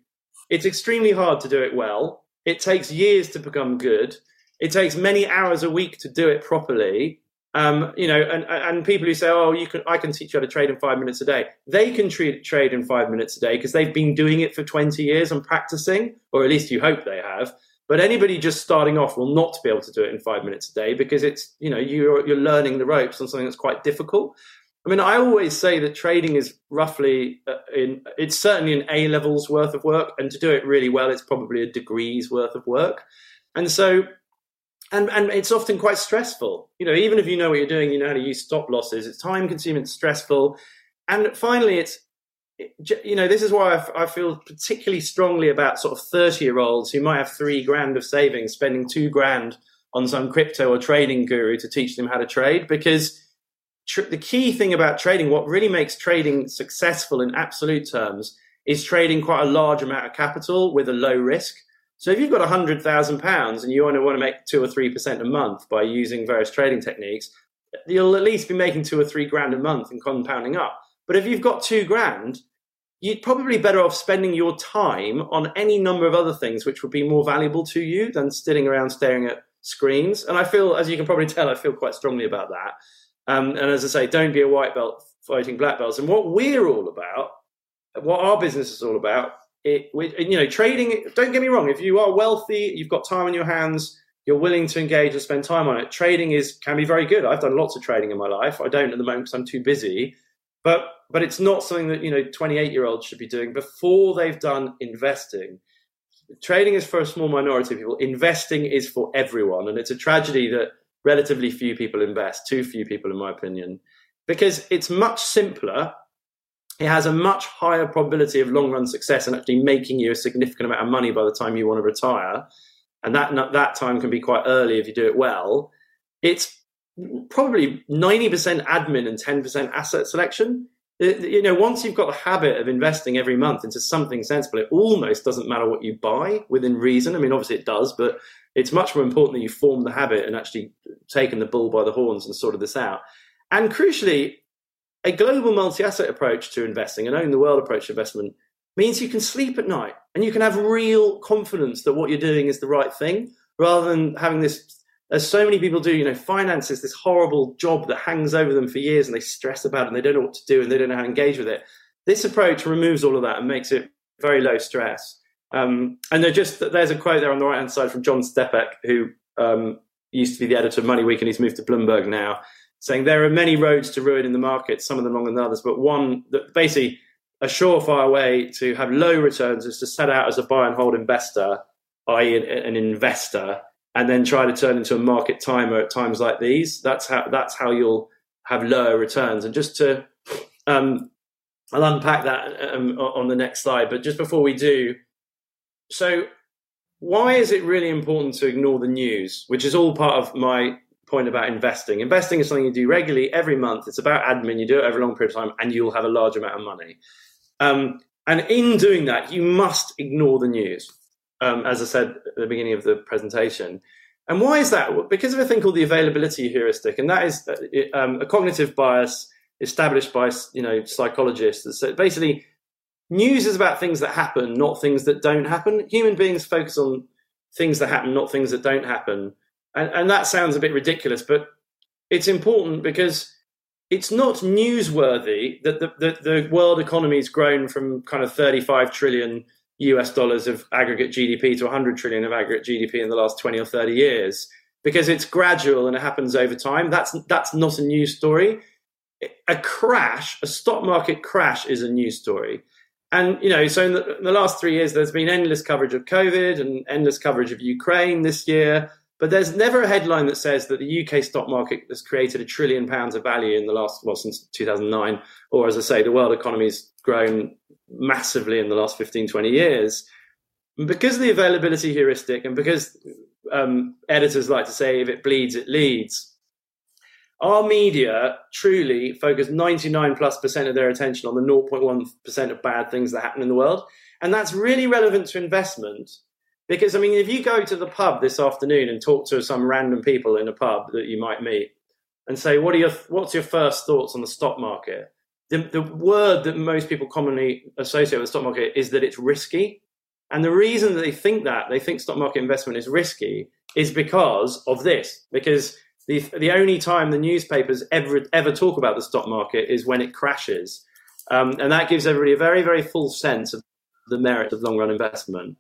it's extremely hard to do it well. It takes years to become good. It takes many hours a week to do it properly. Um, you know, and, and people who say, "Oh, you can, I can teach you how to trade in five minutes a day." They can trade trade in five minutes a day because they've been doing it for twenty years and practicing, or at least you hope they have. But anybody just starting off will not be able to do it in five minutes a day because it's you know you're you're learning the ropes on something that's quite difficult. I mean, I always say that trading is roughly uh, in it's certainly an A level's worth of work, and to do it really well, it's probably a degree's worth of work. And so, and and it's often quite stressful. You know, even if you know what you're doing, you know how to use stop losses. It's time consuming, it's stressful, and finally, it's you know this is why I, feel particularly strongly about sort of 30 year olds who might have three grand of savings spending two grand on some crypto or trading guru to teach them how to trade because tr- the key thing about trading, what really makes trading successful in absolute terms, is trading quite a large amount of capital with a low risk. So if you've got hundred thousand pounds and you only want to make two or three percent a month by using various trading techniques, you'll at least be making two or three grand a month and compounding up. But if you've got two grand, you'd probably better off spending your time on any number of other things which would be more valuable to you than sitting around staring at screens. And I feel, as you can probably tell, I feel quite strongly about that. Um, and as I say, don't be a white belt fighting black belts. And what we're all about, what our business is all about, it, you know, trading. Don't get me wrong. If you are wealthy, you've got time on your hands, you're willing to engage and spend time on it. Trading is can be very good. I've done lots of trading in my life. I don't at the moment because I'm too busy. But but it's not something that you know 28 year olds should be doing before they've done investing. Trading is for a small minority of people. Investing is for everyone, and it's a tragedy that relatively few people invest, too few people, in my opinion, because it's much simpler. It has a much higher probability of long run success and actually making you a significant amount of money by the time you want to retire. And that, that time can be quite early if you do it well. It's probably 90% admin and 10% asset selection. You know, once you've got the habit of investing every month into something sensible, it almost doesn't matter what you buy within reason. I mean, obviously it does, but it's much more important that you form the habit and actually taken the bull by the horns and sorted this out. And crucially, a global multi-asset approach to investing, an own the world approach to investment, means you can sleep at night and you can have real confidence that what you're doing is the right thing, rather than having this as so many people do, you know, finance is this horrible job that hangs over them for years and they stress about it and they don't know what to do and they don't know how to engage with it. This approach removes all of that and makes it very low stress. Um, and just there's a quote there on the right hand side from John Stepek, who um, used to be the editor of Money Week and he's moved to Bloomberg now, saying there are many roads to ruin in the market, some of them longer than others, but one that basically a surefire way to have low returns is to set out as a buy and hold investor, i.e., an investor, and then try to turn into a market timer at times like these. That's how that's how you'll have lower returns. And just to, um, I'll unpack that um, on the next slide. But just before we do, so why is it really important to ignore the news, which is all part of my point about investing? Investing is something you do regularly every month. It's about admin. You do it over a long period of time, and you'll have a large amount of money. Um, and in doing that, you must ignore the news um, as I said at the beginning of the presentation. And why is that? Because of a thing called the availability heuristic, and that is uh, um, a cognitive bias established by you know psychologists. So basically, news is about things that happen, not things that don't happen. Human beings focus on things that happen, not things that don't happen. And, and that sounds a bit ridiculous, but it's important because it's not newsworthy that the, the, the world economy has grown from kind of 35 trillion US dollars of aggregate GDP to 100 trillion of aggregate GDP in the last 20 or 30 years because it's gradual and it happens over time. That's that's not a news story. A crash, a stock market crash, is a news story. And you know, so in the, in the last three years, there's been endless coverage of COVID and endless coverage of Ukraine this year. But there's never a headline that says that the UK stock market has created a trillion pounds of value in the last, well, since 2009, or as I say, the world economy's grown massively in the last 15, 20 years. Because of the availability heuristic and because um, editors like to say if it bleeds, it leads, our media truly focus 99 plus percent of their attention on the 0.1 percent of bad things that happen in the world. And that's really relevant to investment because, I mean, if you go to the pub this afternoon and talk to some random people in a pub that you might meet and say, what are your, what's your first thoughts on the stock market? the, the word that most people commonly associate with the stock market is that it's risky. And the reason that they think that, they think stock market investment is risky, is because of this. Because the, the only time the newspapers ever, ever talk about the stock market is when it crashes. Um, and that gives everybody a very, very full sense of the merit of long run investment.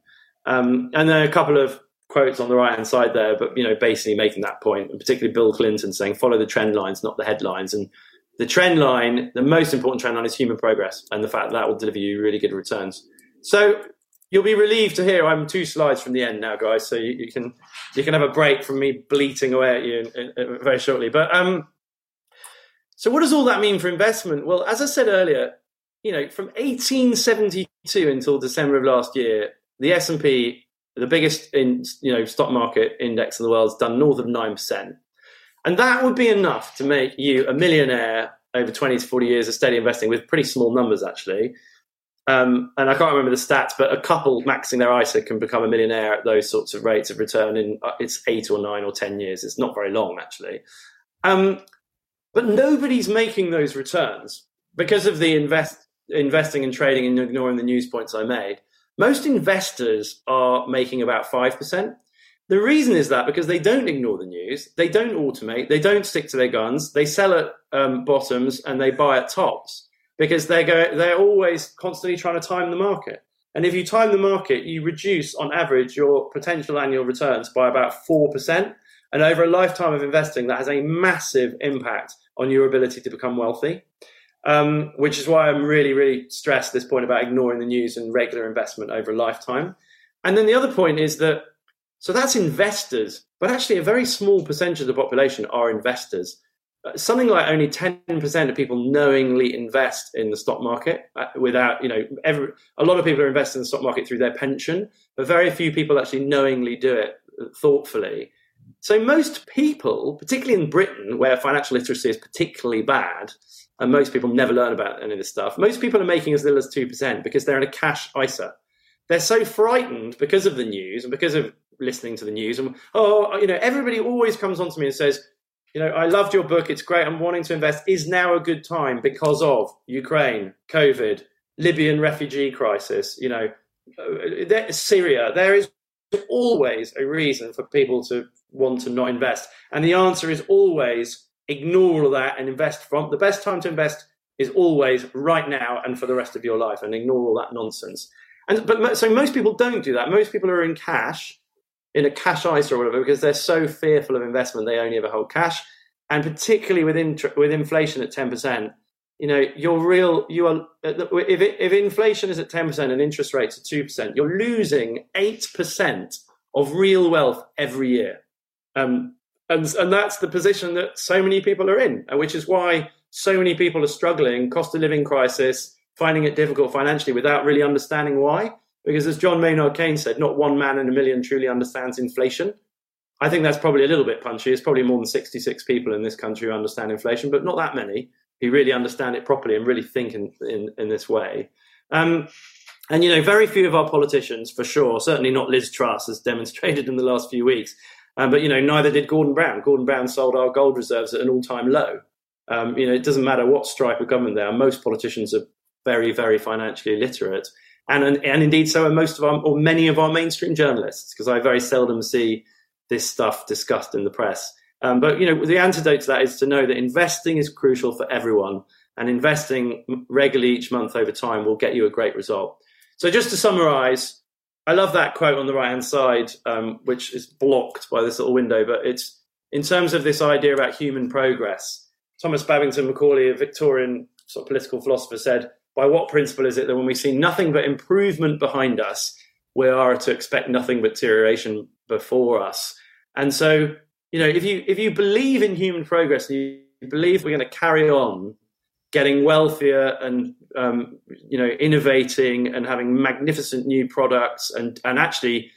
Um, and then a couple of quotes on the right hand side there, but you know, basically making that point, and particularly Bill Clinton saying, follow the trend lines, not the headlines. And the trend line, the most important trend line is human progress and the fact that, that will deliver you really good returns. So you'll be relieved to hear I'm two slides from the end now, guys. So you, you can you can have a break from me bleating away at you in, in, in, very shortly. But um, so what does all that mean for investment? Well, as I said earlier, you know, from 1872 until December of last year, the S and P, the biggest in you know stock market index in the world, has done north of nine percent. And that would be enough to make you a millionaire over 20 to 40 years of steady investing with pretty small numbers, actually. Um, and I can't remember the stats, but a couple maxing their ISA can become a millionaire at those sorts of rates of return in uh, it's eight or nine or 10 years. It's not very long, actually. Um, but nobody's making those returns because of the invest, investing and trading and ignoring the news points I made. Most investors are making about 5%. The reason is that because they don't ignore the news, they don't automate, they don't stick to their guns, they sell at um, bottoms and they buy at tops because they're go- they're always constantly trying to time the market. And if you time the market, you reduce on average your potential annual returns by about four percent. And over a lifetime of investing, that has a massive impact on your ability to become wealthy. Um, which is why I'm really, really stressed this point about ignoring the news and regular investment over a lifetime. And then the other point is that so that's investors, but actually a very small percentage of the population are investors. Uh, something like only 10% of people knowingly invest in the stock market uh, without, you know, every, a lot of people are investing in the stock market through their pension, but very few people actually knowingly do it uh, thoughtfully. So most people, particularly in Britain, where financial literacy is particularly bad, and most people never learn about any of this stuff, most people are making as little as 2% because they're in a cash ISA. They're so frightened because of the news and because of listening to the news. And oh, you know, everybody always comes on to me and says, you know, I loved your book. It's great. I'm wanting to invest. Is now a good time because of Ukraine, COVID, Libyan refugee crisis? You know, uh, Syria. There is always a reason for people to want to not invest? And the answer is always ignore all that and invest from the best time to invest is always right now and for the rest of your life and ignore all that nonsense. And but so most people don't do that. Most people are in cash, in a cash ISA or whatever, because they're so fearful of investment they only ever hold cash. And particularly with int- with inflation at ten percent, you know, your real you are if it, if inflation is at ten percent and interest rates are two percent, you're losing eight percent of real wealth every year. Um, and and that's the position that so many people are in, which is why so many people are struggling, cost of living crisis, finding it difficult financially without really understanding why. Because as John Maynard Keynes said, not one man in a million truly understands inflation. I think that's probably a little bit punchy. It's probably more than 66 people in this country who understand inflation, but not that many who really understand it properly and really think in, in, in this way. Um, and, you know, very few of our politicians, for sure, certainly not Liz Truss, as demonstrated in the last few weeks, um, but, you know, neither did Gordon Brown. Gordon Brown sold our gold reserves at an all time low. Um, you know, it doesn't matter what stripe of government there are. Most politicians are very, very financially illiterate. And, and, and indeed, so are most of our, or many of our mainstream journalists, because I very seldom see this stuff discussed in the press. Um, but, you know, the antidote to that is to know that investing is crucial for everyone. And investing regularly each month over time will get you a great result. So, just to summarize, I love that quote on the right hand side, um, which is blocked by this little window, but it's in terms of this idea about human progress. Thomas Babington Macaulay, a Victorian sort of political philosopher, said, by what principle is it that when we see nothing but improvement behind us, we are to expect nothing but deterioration before us? And so, you know, if you if you believe in human progress, and you believe we're going to carry on getting wealthier and um, you know innovating and having magnificent new products and and actually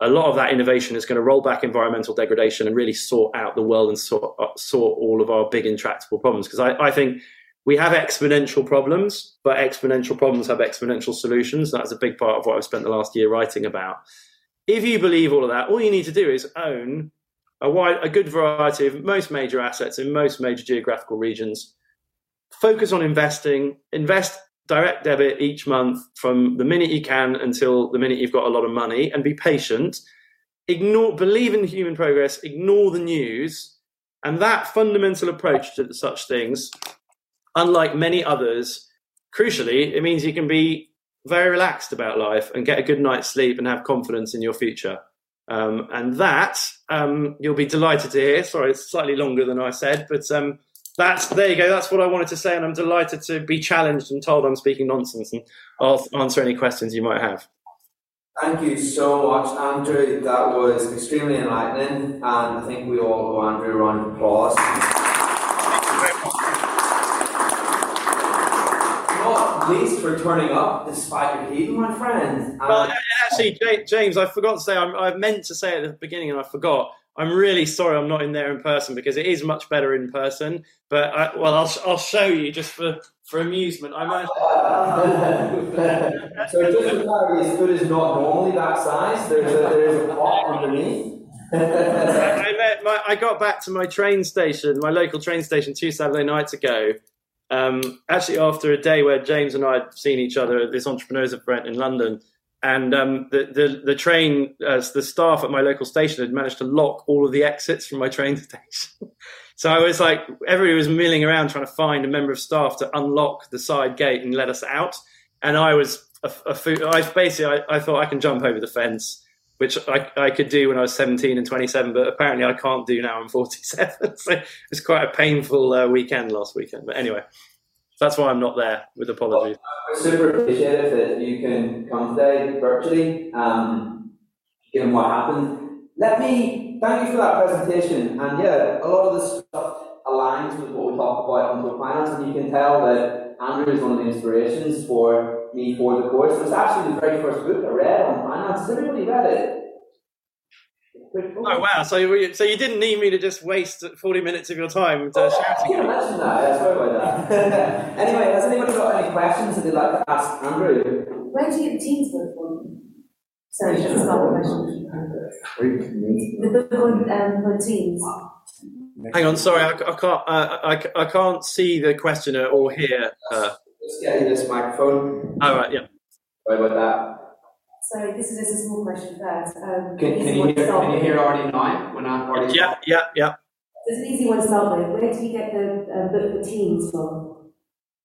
a lot of that innovation is going to roll back environmental degradation and really sort out the world and sort, sort all of our big intractable problems because I, I think we have exponential problems, but exponential problems have exponential solutions. That's a big part of what I've spent the last year writing about. If you believe all of that, all you need to do is own a wide, a good variety of most major assets in most major geographical regions. Focus on investing. Invest direct debit each month from the minute you can until the minute you've got a lot of money, and be patient. Ignore, believe in human progress. Ignore the news, and that fundamental approach to such things unlike many others, crucially, it means you can be very relaxed about life and get a good night's sleep and have confidence in your future. Um, and that um, you'll be delighted to hear. Sorry, it's slightly longer than I said, but um, that's there you go. That's what I wanted to say, and I'm delighted to be challenged and told I'm speaking nonsense, and I'll answer any questions you might have. Thank you so much, Andrew. That was extremely enlightening, and I think we all go Andrew a round of applause. least for turning up despite your heat, my friend. well, actually, James, I forgot to say, I meant to say at the beginning and I forgot. I'm really sorry I'm not in there in person because it is much better in person. But I, well, I'll, I'll show you just for, for amusement. I so just for clarity, his foot is not normally that size. There's a, there's a pot underneath. I, met my, I got back to my train station, my local train station, two Saturday nights ago, um, actually, after a day where James and I had seen each other at this Entrepreneurs Event in London, and um, the, the, the train, uh, the staff at my local station had managed to lock all of the exits from my train station. so I was like, everybody was milling around trying to find a member of staff to unlock the side gate and let us out. And I was a, a I basically I, I thought I can jump over the fence which I, I could do when I was 17 and 27, but apparently I can't do now I'm 47. so it was quite a painful uh, weekend last weekend. But anyway, that's why I'm not there with apologies. Well, super appreciate it that you can come today virtually, um, given what happened. Let me thank you for that presentation. And yeah, a lot of this stuff aligns with what we talked about on finance, and you can tell that Andrew is one of the inspirations for me for the course. It was actually the very first book I read on finance. Has everybody read it? Oh wow! So you, so you didn't need me to just waste forty minutes of your time to oh, shouting. Yeah, mention that. sorry about that. anyway, has anybody got any questions that they'd like to ask Andrew? Where do you get the teens book from? Sorry, that's not a question. The book on um, for teens. Hang on, sorry, I, I can't. Uh, I, I can't see the questioner or hear. Uh, Let's get you this microphone. All right, yeah. Sorry about that. Sorry, this is just a small question first. Um, Can, can, you hear, can you hear Artie now? When I, Artie's Yeah, yeah, yeah. There's an easy one to start with. Where do you get the uh, book for teens from?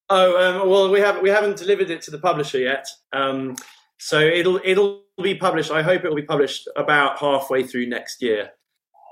Oh um, well, we have we haven't delivered it to the publisher yet. Um, so it'll it'll be published. I hope it will be published about halfway through next year.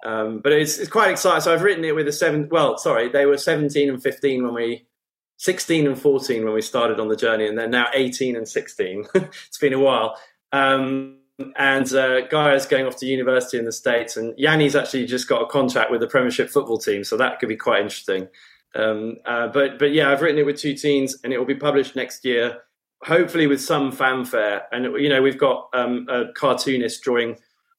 Um, but it's it's quite exciting. So I've written it with a seven. Well, sorry, they were seventeen and fifteen when we, sixteen and fourteen when we started on the journey, and they're now eighteen and sixteen. it's been a while. Um, and uh, Gaia is going off to university in the States, and Yanni's actually just got a contract with the Premiership football team, so that could be quite interesting. Um, uh, but but yeah, I've written it with two teens, and it will be published next year, hopefully with some fanfare. And you know, we've got um, a cartoonist drawing.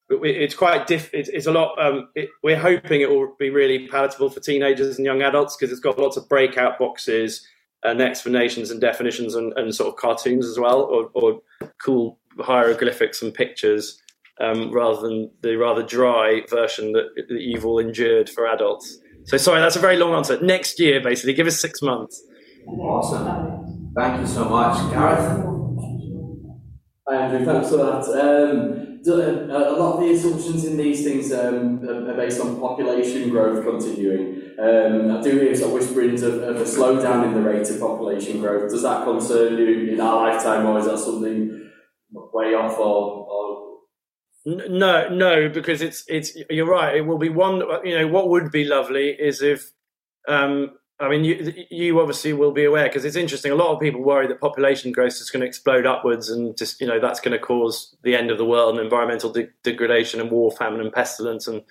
It's quite diff. It's, it's a lot. Um, it, we're hoping it will be really palatable for teenagers and young adults because it's got lots of breakout boxes and explanations and definitions and, and sort of cartoons as well, or, or cool hieroglyphics and pictures um, rather than the rather dry version that, that you've all endured for adults. So sorry, that's a very long answer. Next year, basically, give us six months. Awesome. Thank you so much, Gareth. Hi Andrew, thanks for that. Um, uh, a lot of the assumptions in these things um, are based on population growth continuing. Um, I do hear some whisperings of, of a slowdown in the rate of population growth. Does that concern you in our lifetime, or is that something way off? Or, or No, no, because it's it's. You're right. It will be one. You know, what would be lovely is if. Um, I mean, you, you obviously will be aware because it's interesting. A lot of people worry that population growth is going to explode upwards, and just you know that's going to cause the end of the world and environmental de- degradation and war, famine, and pestilence, and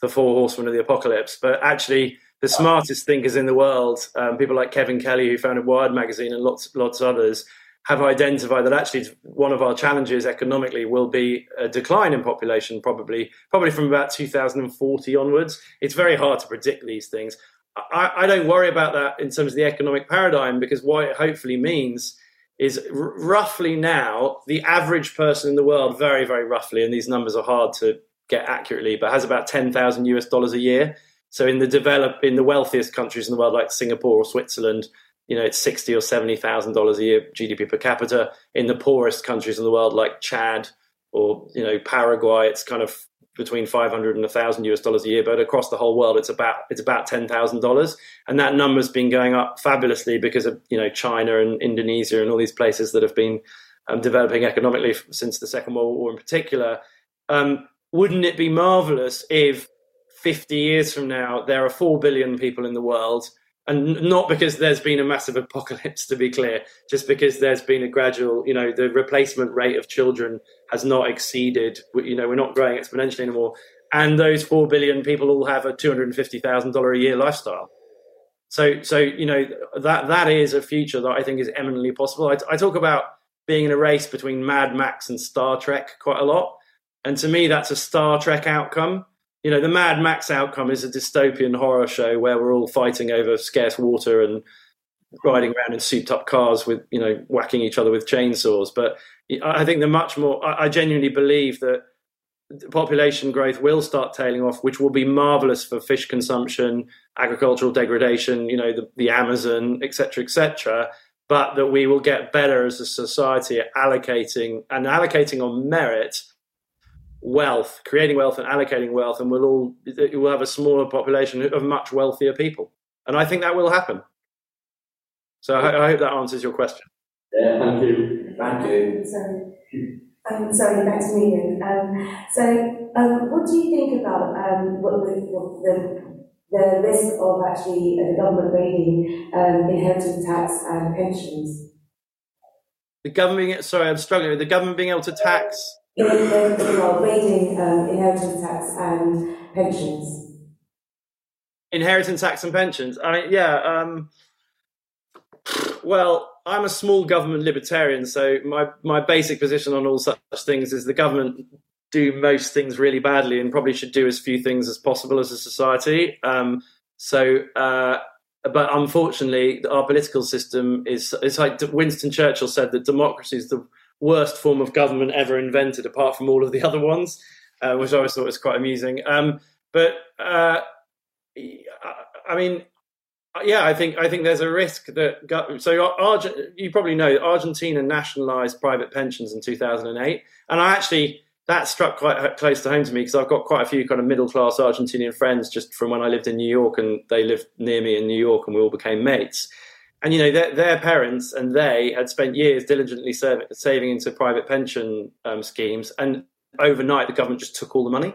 the four horsemen of the apocalypse. But actually, the smartest thinkers in the world, um, people like Kevin Kelly, who founded Wired magazine, and lots lots of others, have identified that actually one of our challenges economically will be a decline in population, probably probably from about 2040 onwards. It's very hard to predict these things. I, I don't worry about that in terms of the economic paradigm because what it hopefully means is r- roughly now the average person in the world, very very roughly, and these numbers are hard to get accurately, but has about 10,000 US dollars a year. So in the develop in the wealthiest countries in the world, like Singapore or Switzerland, you know, it's sixty or seventy thousand dollars a year GDP per capita. In the poorest countries in the world, like Chad or you know Paraguay, it's kind of between five hundred and a thousand US dollars a year. But across the whole world, it's about it's about ten thousand dollars, and that number's been going up fabulously because of you know China and Indonesia and all these places that have been um, developing economically since the Second World War, in particular. Um, wouldn't it be marvelous if 50 years from now there are 4 billion people in the world and not because there's been a massive apocalypse to be clear just because there's been a gradual you know the replacement rate of children has not exceeded you know we're not growing exponentially anymore. And those 4 billion people all have a $250,000 a year lifestyle. So so you know that that is a future that I think is eminently possible. I, I talk about being in a race between Mad Max and Star Trek quite a lot. And to me that's a Star Trek outcome you know, the Mad Max outcome is a dystopian horror show where we're all fighting over scarce water and riding around in souped up cars with, you know, whacking each other with chainsaws. But I think the much more, I genuinely believe that population growth will start tailing off, which will be marvelous for fish consumption, agricultural degradation, you know, the, the Amazon, etc., etc. But that we will get better as a society at allocating and allocating on merit wealth, creating wealth and allocating wealth, and we'll all we'll have a smaller population of much wealthier people, and I think that will happen. So I, I hope that answers your question. yeah, thank you. Thank you. Sorry. Um, sorry, back to me again. Um, so, um, what do you think about um, what the, what the, the risk of actually uh, the government raiding um, inheritance tax and pensions? The government, sorry, I'm struggling. The government being able to tax. In, well, raiding um, inheritance tax and pensions. inheritance tax and pensions. I mean, yeah. Um, well, I'm a small government libertarian, so my my basic position on all such things is the government do most things really badly and probably should do as few things as possible as a society. Um, so, uh, but unfortunately, our political system is it's like Winston Churchill said that democracy is the worst form of government ever invented, apart from all of the other ones, uh, which I always thought was quite amusing. Um, but uh, I mean, uh, yeah, I think I think there's a risk that so Argent, you probably know Argentina nationalised private pensions in 2008, and I actually that struck quite close to home to me because I've got quite a few kind of middle class Argentinian friends just from when I lived in New York, and they lived near me in New York, and we all became mates. And you know their, their parents and they had spent years diligently serving, saving into private pension um, schemes, and overnight the government just took all the money.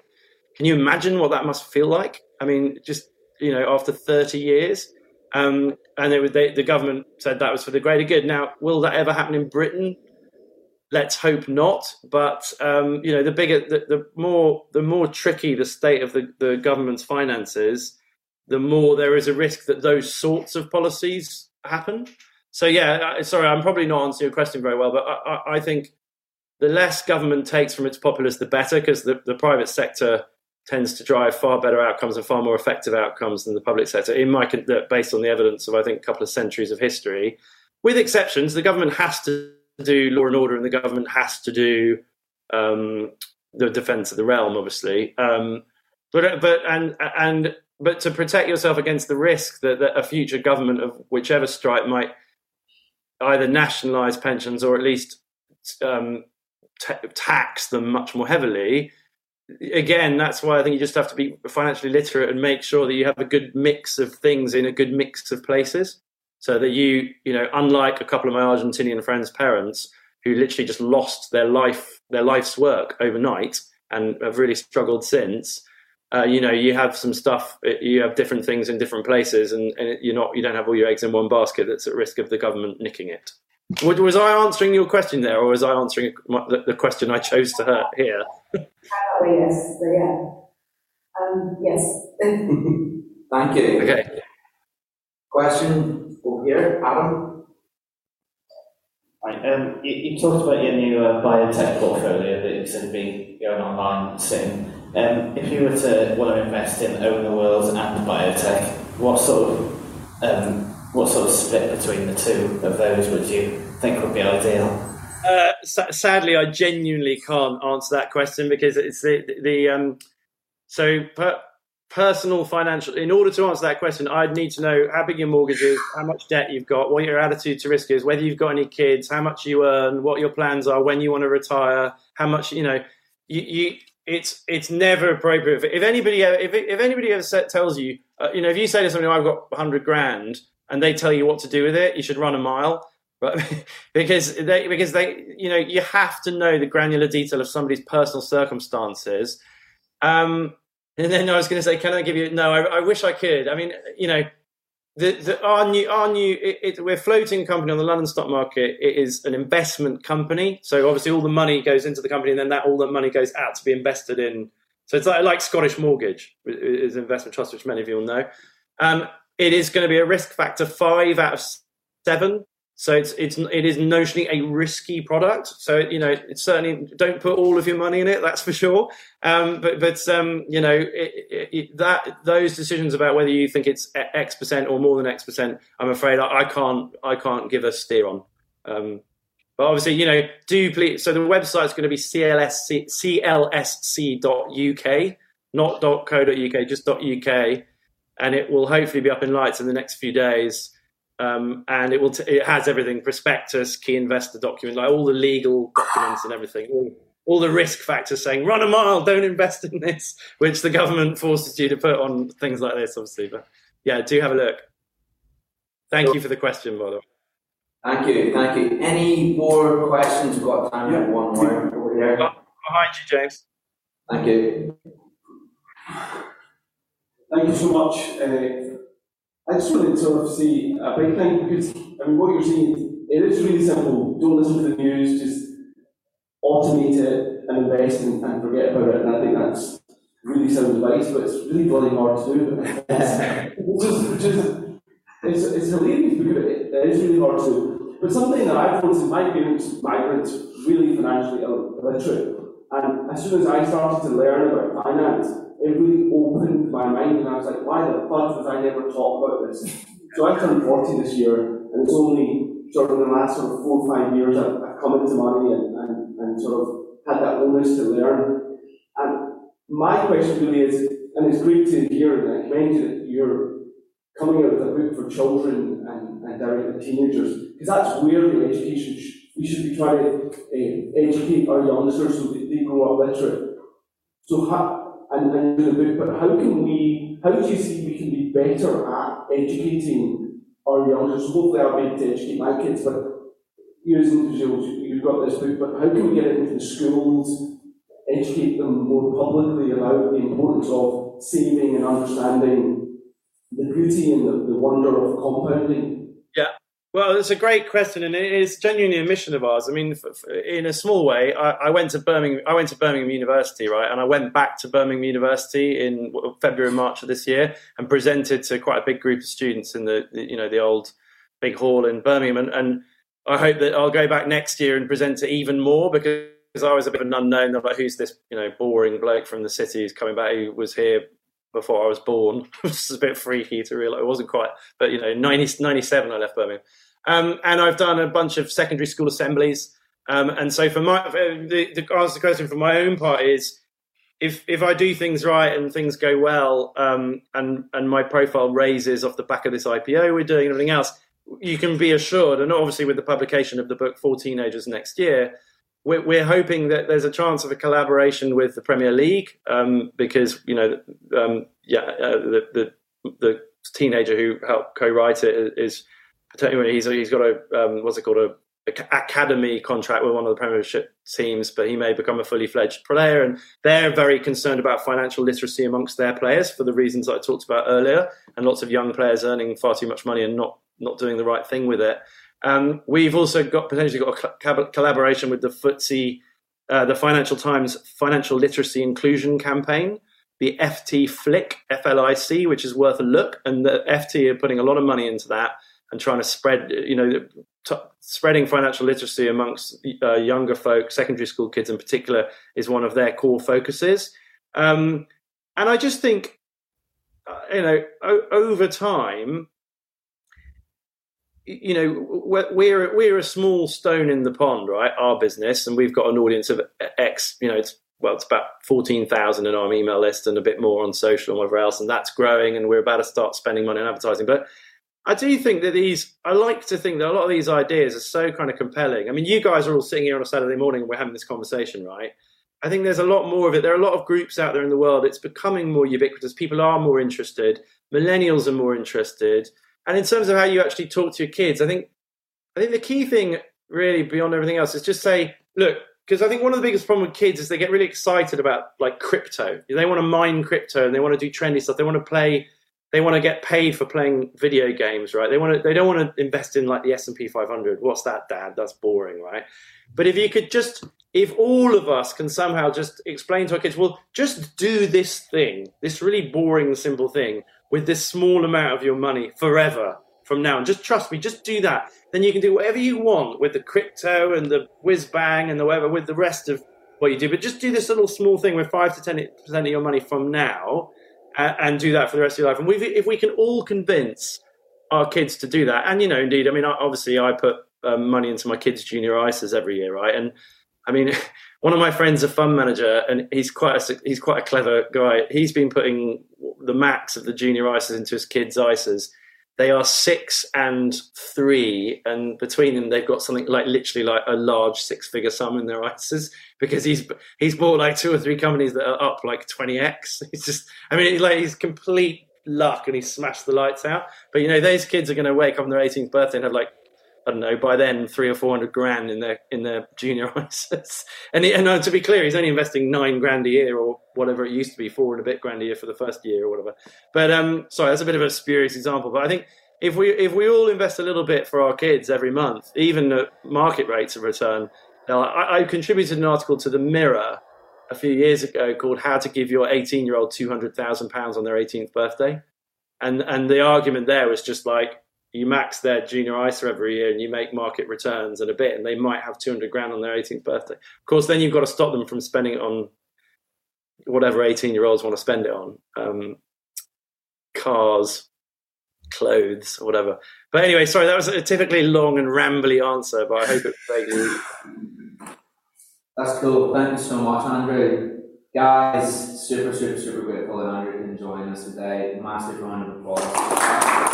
Can you imagine what that must feel like? I mean, just you know, after 30 years, um, and was, they, the government said that was for the greater good. Now, will that ever happen in Britain? Let's hope not. But um, you know, the bigger, the, the, more, the more tricky the state of the, the government's finances, the more there is a risk that those sorts of policies happen. So yeah, sorry, I'm probably not answering your question very well, but I, I, think the less government takes from its populace, the better, because the, the private sector tends to drive far better outcomes and far more effective outcomes than the public sector. In my based on the evidence of I think a couple of centuries of history, with exceptions, the government has to do law and order, and the government has to do um, the defence of the realm, obviously. Um, but but and and but to protect yourself against the risk that, that a future government of whichever stripe might either nationalise pensions or at least um, t- tax them much more heavily again, that's why I think you just have to be financially literate and make sure that you have a good mix of things in a good mix of places. So that you, you know, unlike a couple of my Argentinian friends' parents who literally just lost their life, their life's work overnight and have really struggled since. Uh, you know, you have some stuff, you have different things in different places, and, and you're not, you don't have all your eggs in one basket that's at risk of the government nicking it. Was I answering your question there, or was I answering the question I chose to hear? here? Oh, yes, so yeah. Um, yes. Thank you. Okay. Question over here, Adam. Right, um, you, you, talked about your new uh, biotech portfolio that you've sort of been going online soon. Um, if you were to want to invest in own the world and biotech, what sort of um, what sort of split between the two of those would you think would be ideal? Uh, sadly, I genuinely can't answer that question because it's the the um, so per, personal financial. In order to answer that question, I'd need to know how big your mortgage is, how much debt you've got, what your attitude to risk is, whether you've got any kids, how much you earn, what your plans are, when you want to retire, how much you know. You, you it's it's never appropriate. If anybody ever, if if anybody ever tells you, uh, you know, if you say to somebody, "I've got hundred grand," and they tell you what to do with it, you should run a mile. But because they because they you know you have to know the granular detail of somebody's personal circumstances. Um, and then I was going to say, can I give you? No, I, I wish I could. I mean, you know, the, the, our new our new it, it, we're floating company on the London stock market. It is an investment company, so obviously all the money goes into the company, and then that all the money goes out to be invested in. So it's like, like Scottish Mortgage is an investment trust, which many of you will know. Um, it is going to be a risk factor five out of seven. So it's it's it is notionally a risky product. So you know, it's certainly don't put all of your money in it. That's for sure. Um, but but um, you know it, it, it, that those decisions about whether you think it's X percent or more than X percent, I'm afraid I, I can't I can't give a steer on. Um, but obviously, you know, do please. So the website's going to be clsc, clsc.uk, not .co.uk, just .uk and it will hopefully be up in lights in the next few days. Um, and it will t- it has everything prospectus, key investor document, like all the legal documents and everything, all, all the risk factors saying run a mile, don't invest in this, which the government forces you to put on things like this, obviously. But yeah, do have a look. Thank you for the question, by the way. Thank you, thank you. Any more questions? We've got time for one more over here. Behind you, James. Thank you. Thank you so much. Uh, I just wanted to sort of see a big thing because I mean what you're saying it is really simple. Don't listen to the news, just automate it and invest and, and forget about it. And I think that's really sound advice, but it's really bloody hard to do. it's just, just it's, it's hilarious because it, it is really hard to do. But something that I've noticed in my parents, migrants, really financially uh, illiterate. And as soon as I started to learn about finance, it really opened my mind, and I was like, why the fuck was I never taught about this? So I turned 40 this year, and it's only sort of in the last sort of four or five years I've, I've come into money and, and, and sort of had that willingness to learn. And my question really is, and it's great to hear and I commend you that you're coming out with a book for for children and, and directly teenagers, because that's where the education sh- we should be trying to uh, educate our youngsters so that they grow up literate. So, how, and, and the book, but how can we, how do you see we can be better at educating our youngsters? Hopefully I'll be able to educate my kids, but you as individuals, you've got this book, but how can we get it into the schools, educate them more publicly about the importance of saving and understanding the beauty and the, the wonder of compounding? Well, it's a great question, and it is genuinely a mission of ours. I mean, in a small way, I, I, went to Birmingham. I went to Birmingham University, right, and I went back to Birmingham University in February and March of this year, and presented to quite a big group of students in the, you know, the old big hall in Birmingham, and, and I hope that I'll go back next year and present to even more because I was a bit of an unknown. I'm like, who's this, you know, boring bloke from the city who's coming back who was here before I was born? it was a bit freaky to realise. It wasn't quite, but you know, 90, 97 I left Birmingham. Um, and I've done a bunch of secondary school assemblies. Um, and so for my, the, the answer the question for my own part is, if if I do things right and things go well, um, and and my profile raises off the back of this IPO we're doing everything else, you can be assured, and obviously with the publication of the book for teenagers next year, we're, we're hoping that there's a chance of a collaboration with the Premier League um, because you know, um, yeah, uh, the, the, the teenager who helped co-write it is he's he's got a um, what's it called a, a, academy contract with one of the Premiership teams, but he may become a fully fledged player, and they're very concerned about financial literacy amongst their players for the reasons I talked about earlier, and lots of young players earning far too much money and not not doing the right thing with it. Um, we've also got potentially got a collaboration with the FTSE, uh, the Financial Times Financial Literacy Inclusion Campaign, the FT Flick, FLIC, which is worth a look. And the FT are putting a lot of money into that and trying to spread, you know, t- spreading financial literacy amongst uh, younger folk, secondary school kids in particular, is one of their core focuses. Um, and I just think, uh, you know, o- over time, you know we're we're a small stone in the pond, right? Our business, and we've got an audience of X. You know, it's well, it's about fourteen thousand in our email list, and a bit more on social and whatever else, and that's growing. And we're about to start spending money on advertising. But I do think that these, I like to think that a lot of these ideas are so kind of compelling. I mean, you guys are all sitting here on a Saturday morning and we're having this conversation, right? I think there's a lot more of it. There are a lot of groups out there in the world. It's becoming more ubiquitous. People are more interested. Millennials are more interested. And in terms of how you actually talk to your kids, I think I think the key thing really beyond everything else is just say, look, because I think one of the biggest problem with kids is they get really excited about like crypto. They want to mine crypto and they want to do trendy stuff. They want to play. They want to get paid for playing video games, right? They want to. They don't want to invest in like the S and P 500. What's that, Dad? That's boring, right? But if you could just, if all of us can somehow just explain to our kids, well, just do this thing, this really boring, simple thing, with this small amount of your money forever from now. And just trust me, just do that. Then you can do whatever you want with the crypto and the whiz bang and the whatever with the rest of what you do. But just do this little small thing with five to ten percent of your money from now, and, do that for the rest of your life. And if we can all convince our kids to do that, and you know, indeed, I mean, obviously, I put um, money into my kids' junior ISAs every year, right? And I mean, one of my friends, a fund manager, and he's quite a, he's quite a clever guy. He's been putting the max of the junior ISAs into his kids' ISAs. They are six and three, and between them, they've got something like literally like a large six-figure sum in their ISAs because he's he's bought like two or three companies that are up like twenty x. He's just, I mean, like he's complete luck, and he smashed the lights out. But you know, those kids are going to wake up on their 18th birthday and have like I don't know, by then three or four hundred grand in their in their junior ISAs. And, he, and uh, to be clear, he's only investing nine grand a year or whatever it used to be, four and a bit grand a year for the first year or whatever. But um, sorry, that's a bit of a spurious example. But I think if we if we all invest a little bit for our kids every month, even at market rates of return, I, I contributed an article to the Mirror a few years ago called "How to Give Your 18 Year Old 200,000 Pounds on Their 18th Birthday," and and the argument there was just like you max their junior ISA every year and you make market returns and a bit, and they might have 200 grand on their 18th birthday. Of course, then you've got to stop them from spending it on whatever 18 year olds want to spend it on um, cars, clothes, or whatever. But anyway, sorry, that was a typically long and rambly answer, but I hope it vaguely. That's cool. Thank you so much, Andrew. Guys, super, super, super grateful that Andrew can join us today. Massive round of applause.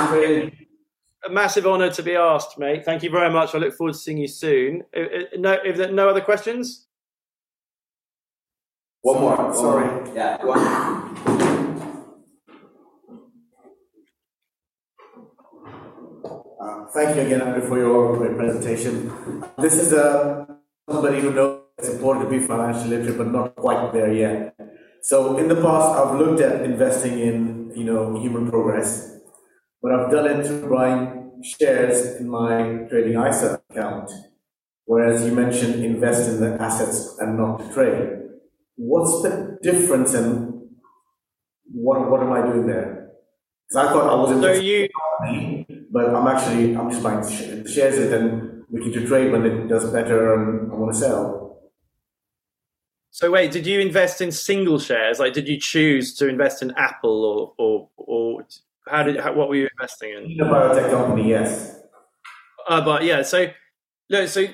Andre. A massive honour to be asked, mate. Thank you very much. I look forward to seeing you soon. No, if there no other questions. One more. Sorry. Yeah. Go on. Uh, thank you again, Andrew, for your great presentation. This is uh, somebody who knows it's important to be financially literate, but not quite there yet. So, in the past, I've looked at investing in, you know, human progress, but I've done it through buying shares in my trading ISA account. Whereas you mentioned invest in the assets and not trade. What's the difference, and what what am I doing there? Because I thought I was So investing you, in a but I'm actually I'm just buying sh- shares and then looking to trade when it does better and I want to sell. so wait, did you invest in single shares? Like, did you choose to invest in Apple, or or or how did how, what were you investing in? Biotech company, yes. Uh, but yeah, so no, so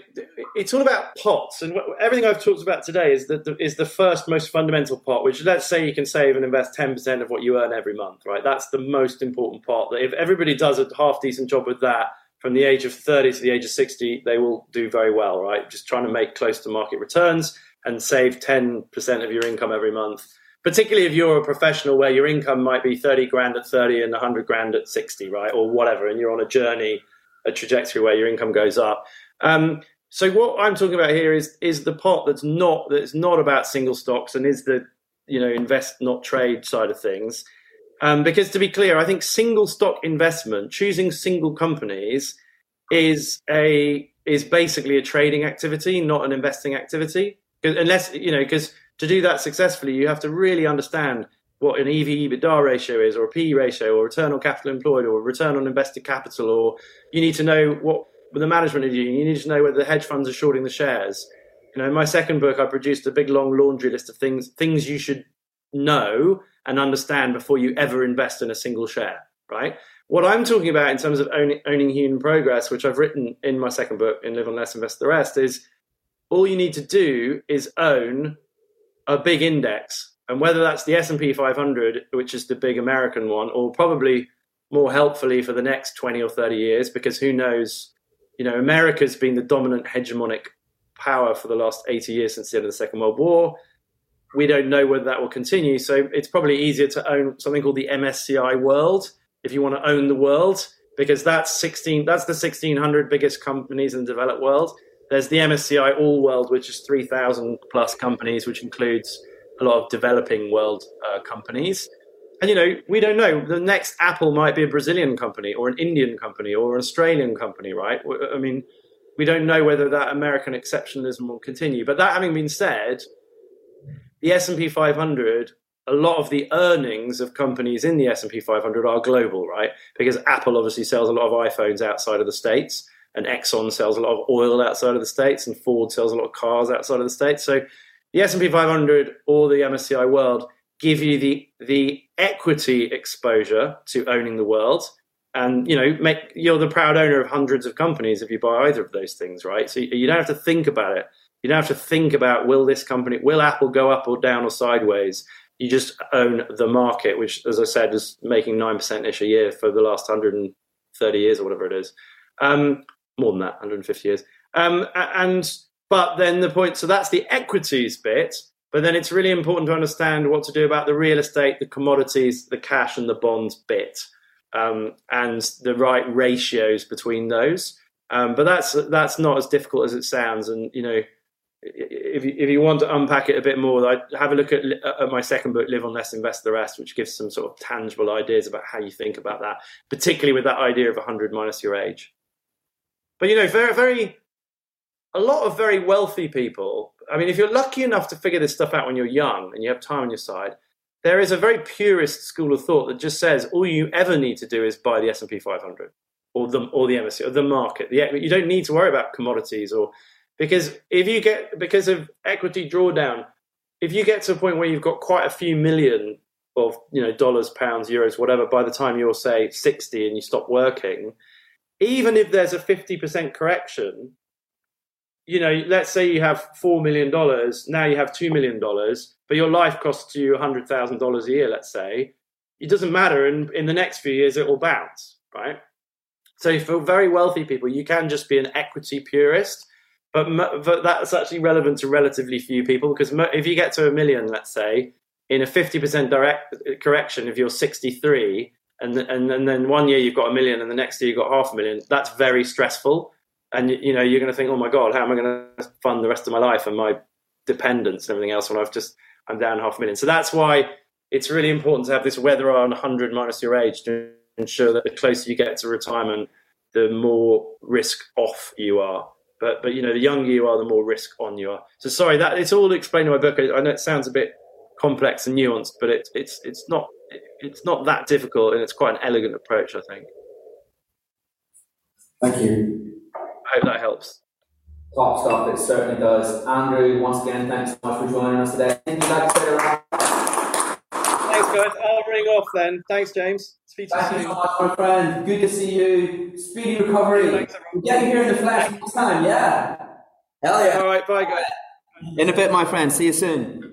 it's all about pots, and everything I've talked about today is the, the is the first most fundamental pot. Which let's say you can save and invest ten percent of what you earn every month, right? That's the most important pot. That if everybody does a half decent job with that from the age of thirty to the age of sixty, they will do very well, right? Just trying to make close to market returns and save ten percent of your income every month. Particularly if you're a professional where your income might be thirty grand at thirty and hundred grand at sixty, right, or whatever, and you're on a journey a trajectory where your income goes up. Um, so what I'm talking about here is is the pot that's not that's not about single stocks and is the you know invest not trade side of things. Um, because to be clear, I think single stock investment, choosing single companies, is a is basically a trading activity, not an investing activity. Unless you know, because to do that successfully, you have to really understand what an EV EBITDA ratio is, or a PE ratio, or return on capital employed, or return on invested capital, or you need to know what the management is doing. You need to know whether the hedge funds are shorting the shares. You know, in my second book, I produced a big long laundry list of things things you should know and understand before you ever invest in a single share. Right. What I'm talking about in terms of owning, owning human progress, which I've written in my second book, in Live on Less, Invest the Rest, is all you need to do is own a big index. And whether that's the S&P 500 which is the big American one or probably more helpfully for the next 20 or 30 years because who knows? You know America's been the dominant hegemonic power for the last 80 years since the end of the Second World War. We don't know whether that will continue so it's probably easier to own something called the MSCI World if you want to own the world because that's 16 that's the 1600 biggest companies in the developed world there's the MSCI All World, which is 3,000 plus companies, which includes a lot of developing world uh, companies. And, you know, we don't know. The next Apple might be a Brazilian company or an Indian company or an Australian company, right? I mean, we don't know whether that American exceptionalism will continue. But that having been said, the S&P 500, a lot of the earnings of companies in the S&P 500 are global, right? Because Apple obviously sells a lot of iPhones outside of the States and Exxon sells a lot of oil outside of the states, and Ford sells a lot of cars outside of the states. So the S and P 500 or the MSCI World give you the the equity exposure to owning the world, and you know make you're the proud owner of hundreds of companies if you buy either of those things, right? So you don't have to think about it. You don't have to think about will this company, will Apple go up or down or sideways. You just own the market, which, as I said, is making nine percent ish a year for the last hundred and thirty years or whatever it is. Um, more than that, 150 years. Um, and but then the point, so that's the equities bit. But then it's really important to understand what to do about the real estate, the commodities, the cash, and the bonds bit, um, and the right ratios between those. Um, but that's that's not as difficult as it sounds. And you know, if you, if you want to unpack it a bit more, I have a look at, at my second book, Live on Less, Invest the Rest, which gives some sort of tangible ideas about how you think about that, particularly with that idea of 100 minus your age. But you know, very, very, a lot of very wealthy people. I mean, if you're lucky enough to figure this stuff out when you're young and you have time on your side, there is a very purist school of thought that just says all you ever need to do is buy the S and P 500 or the or the MSCI or the market. The, you don't need to worry about commodities or because if you get because of equity drawdown, if you get to a point where you've got quite a few million of you know dollars, pounds, euros, whatever, by the time you're say 60 and you stop working even if there's a 50% correction, you know, let's say you have $4 million, now you have $2 million, but your life costs you $100,000 a year, let's say, it doesn't matter. And in the next few years, it will bounce, right? So for very wealthy people, you can just be an equity purist, but, but that's actually relevant to relatively few people because if you get to a million, let's say, in a 50% direct uh, correction, if you're 63, and, and, and then one year you've got a million and the next year you've got half a million, that's very stressful. And you know, you're going to think, oh my God, how am I going to fund the rest of my life and my dependents and everything else when I've just, I'm down half a million. So that's why it's really important to have this weather on 100 minus your age to ensure that the closer you get to retirement, the more risk off you are. But but you know, the younger you are, the more risk on you are. So sorry, that it's all explained in my book. I know it sounds a bit complex and nuanced, but it's it's it's not it's not that difficult, and it's quite an elegant approach, I think. Thank you. I hope that helps. Top stuff, it certainly does. Andrew, once again, thanks so much for joining us today. Thank you, like Thanks, guys. I'll ring off then. Thanks, James. Speak to Thank you, you so much, my friend. Good to see you. Speedy recovery. Thanks, Get you here in the flesh next time, yeah. Hell yeah. All right, bye, guys. In a bit, my friend. See you soon.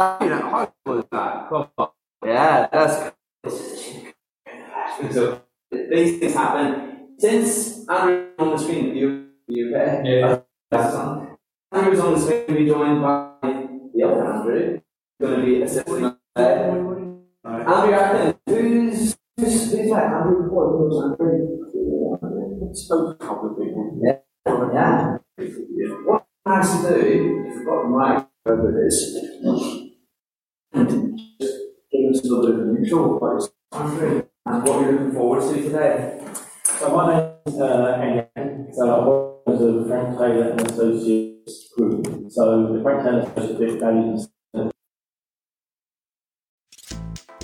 How was that? Yeah, that's so these things happen. Since Andrew on the screen, you you okay? Yeah. Andrew's on the screen, we joined by the other Andrew, going to be assisting us. Andrew Atkins, who's who's who's like Andrew before? Who's Andrew? Spoke to a couple of people. Yeah. Yeah. What I have to do, if I've got mic over this, give us a little bit of an intro about Andrew and what you're looking forward to today. So my name is uh, Henry. So I work as a Frank Taylor and Associates group. So the Frank Taylor Associates values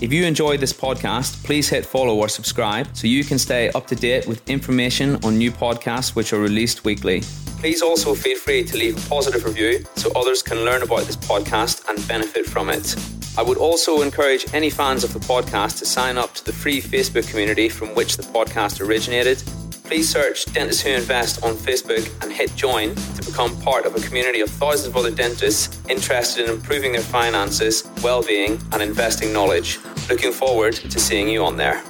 if you enjoyed this podcast, please hit follow or subscribe so you can stay up to date with information on new podcasts which are released weekly. Please also feel free to leave a positive review so others can learn about this podcast and benefit from it. I would also encourage any fans of the podcast to sign up to the free Facebook community from which the podcast originated Please search Dentists Who Invest on Facebook and hit join to become part of a community of thousands of other dentists interested in improving their finances, well being, and investing knowledge. Looking forward to seeing you on there.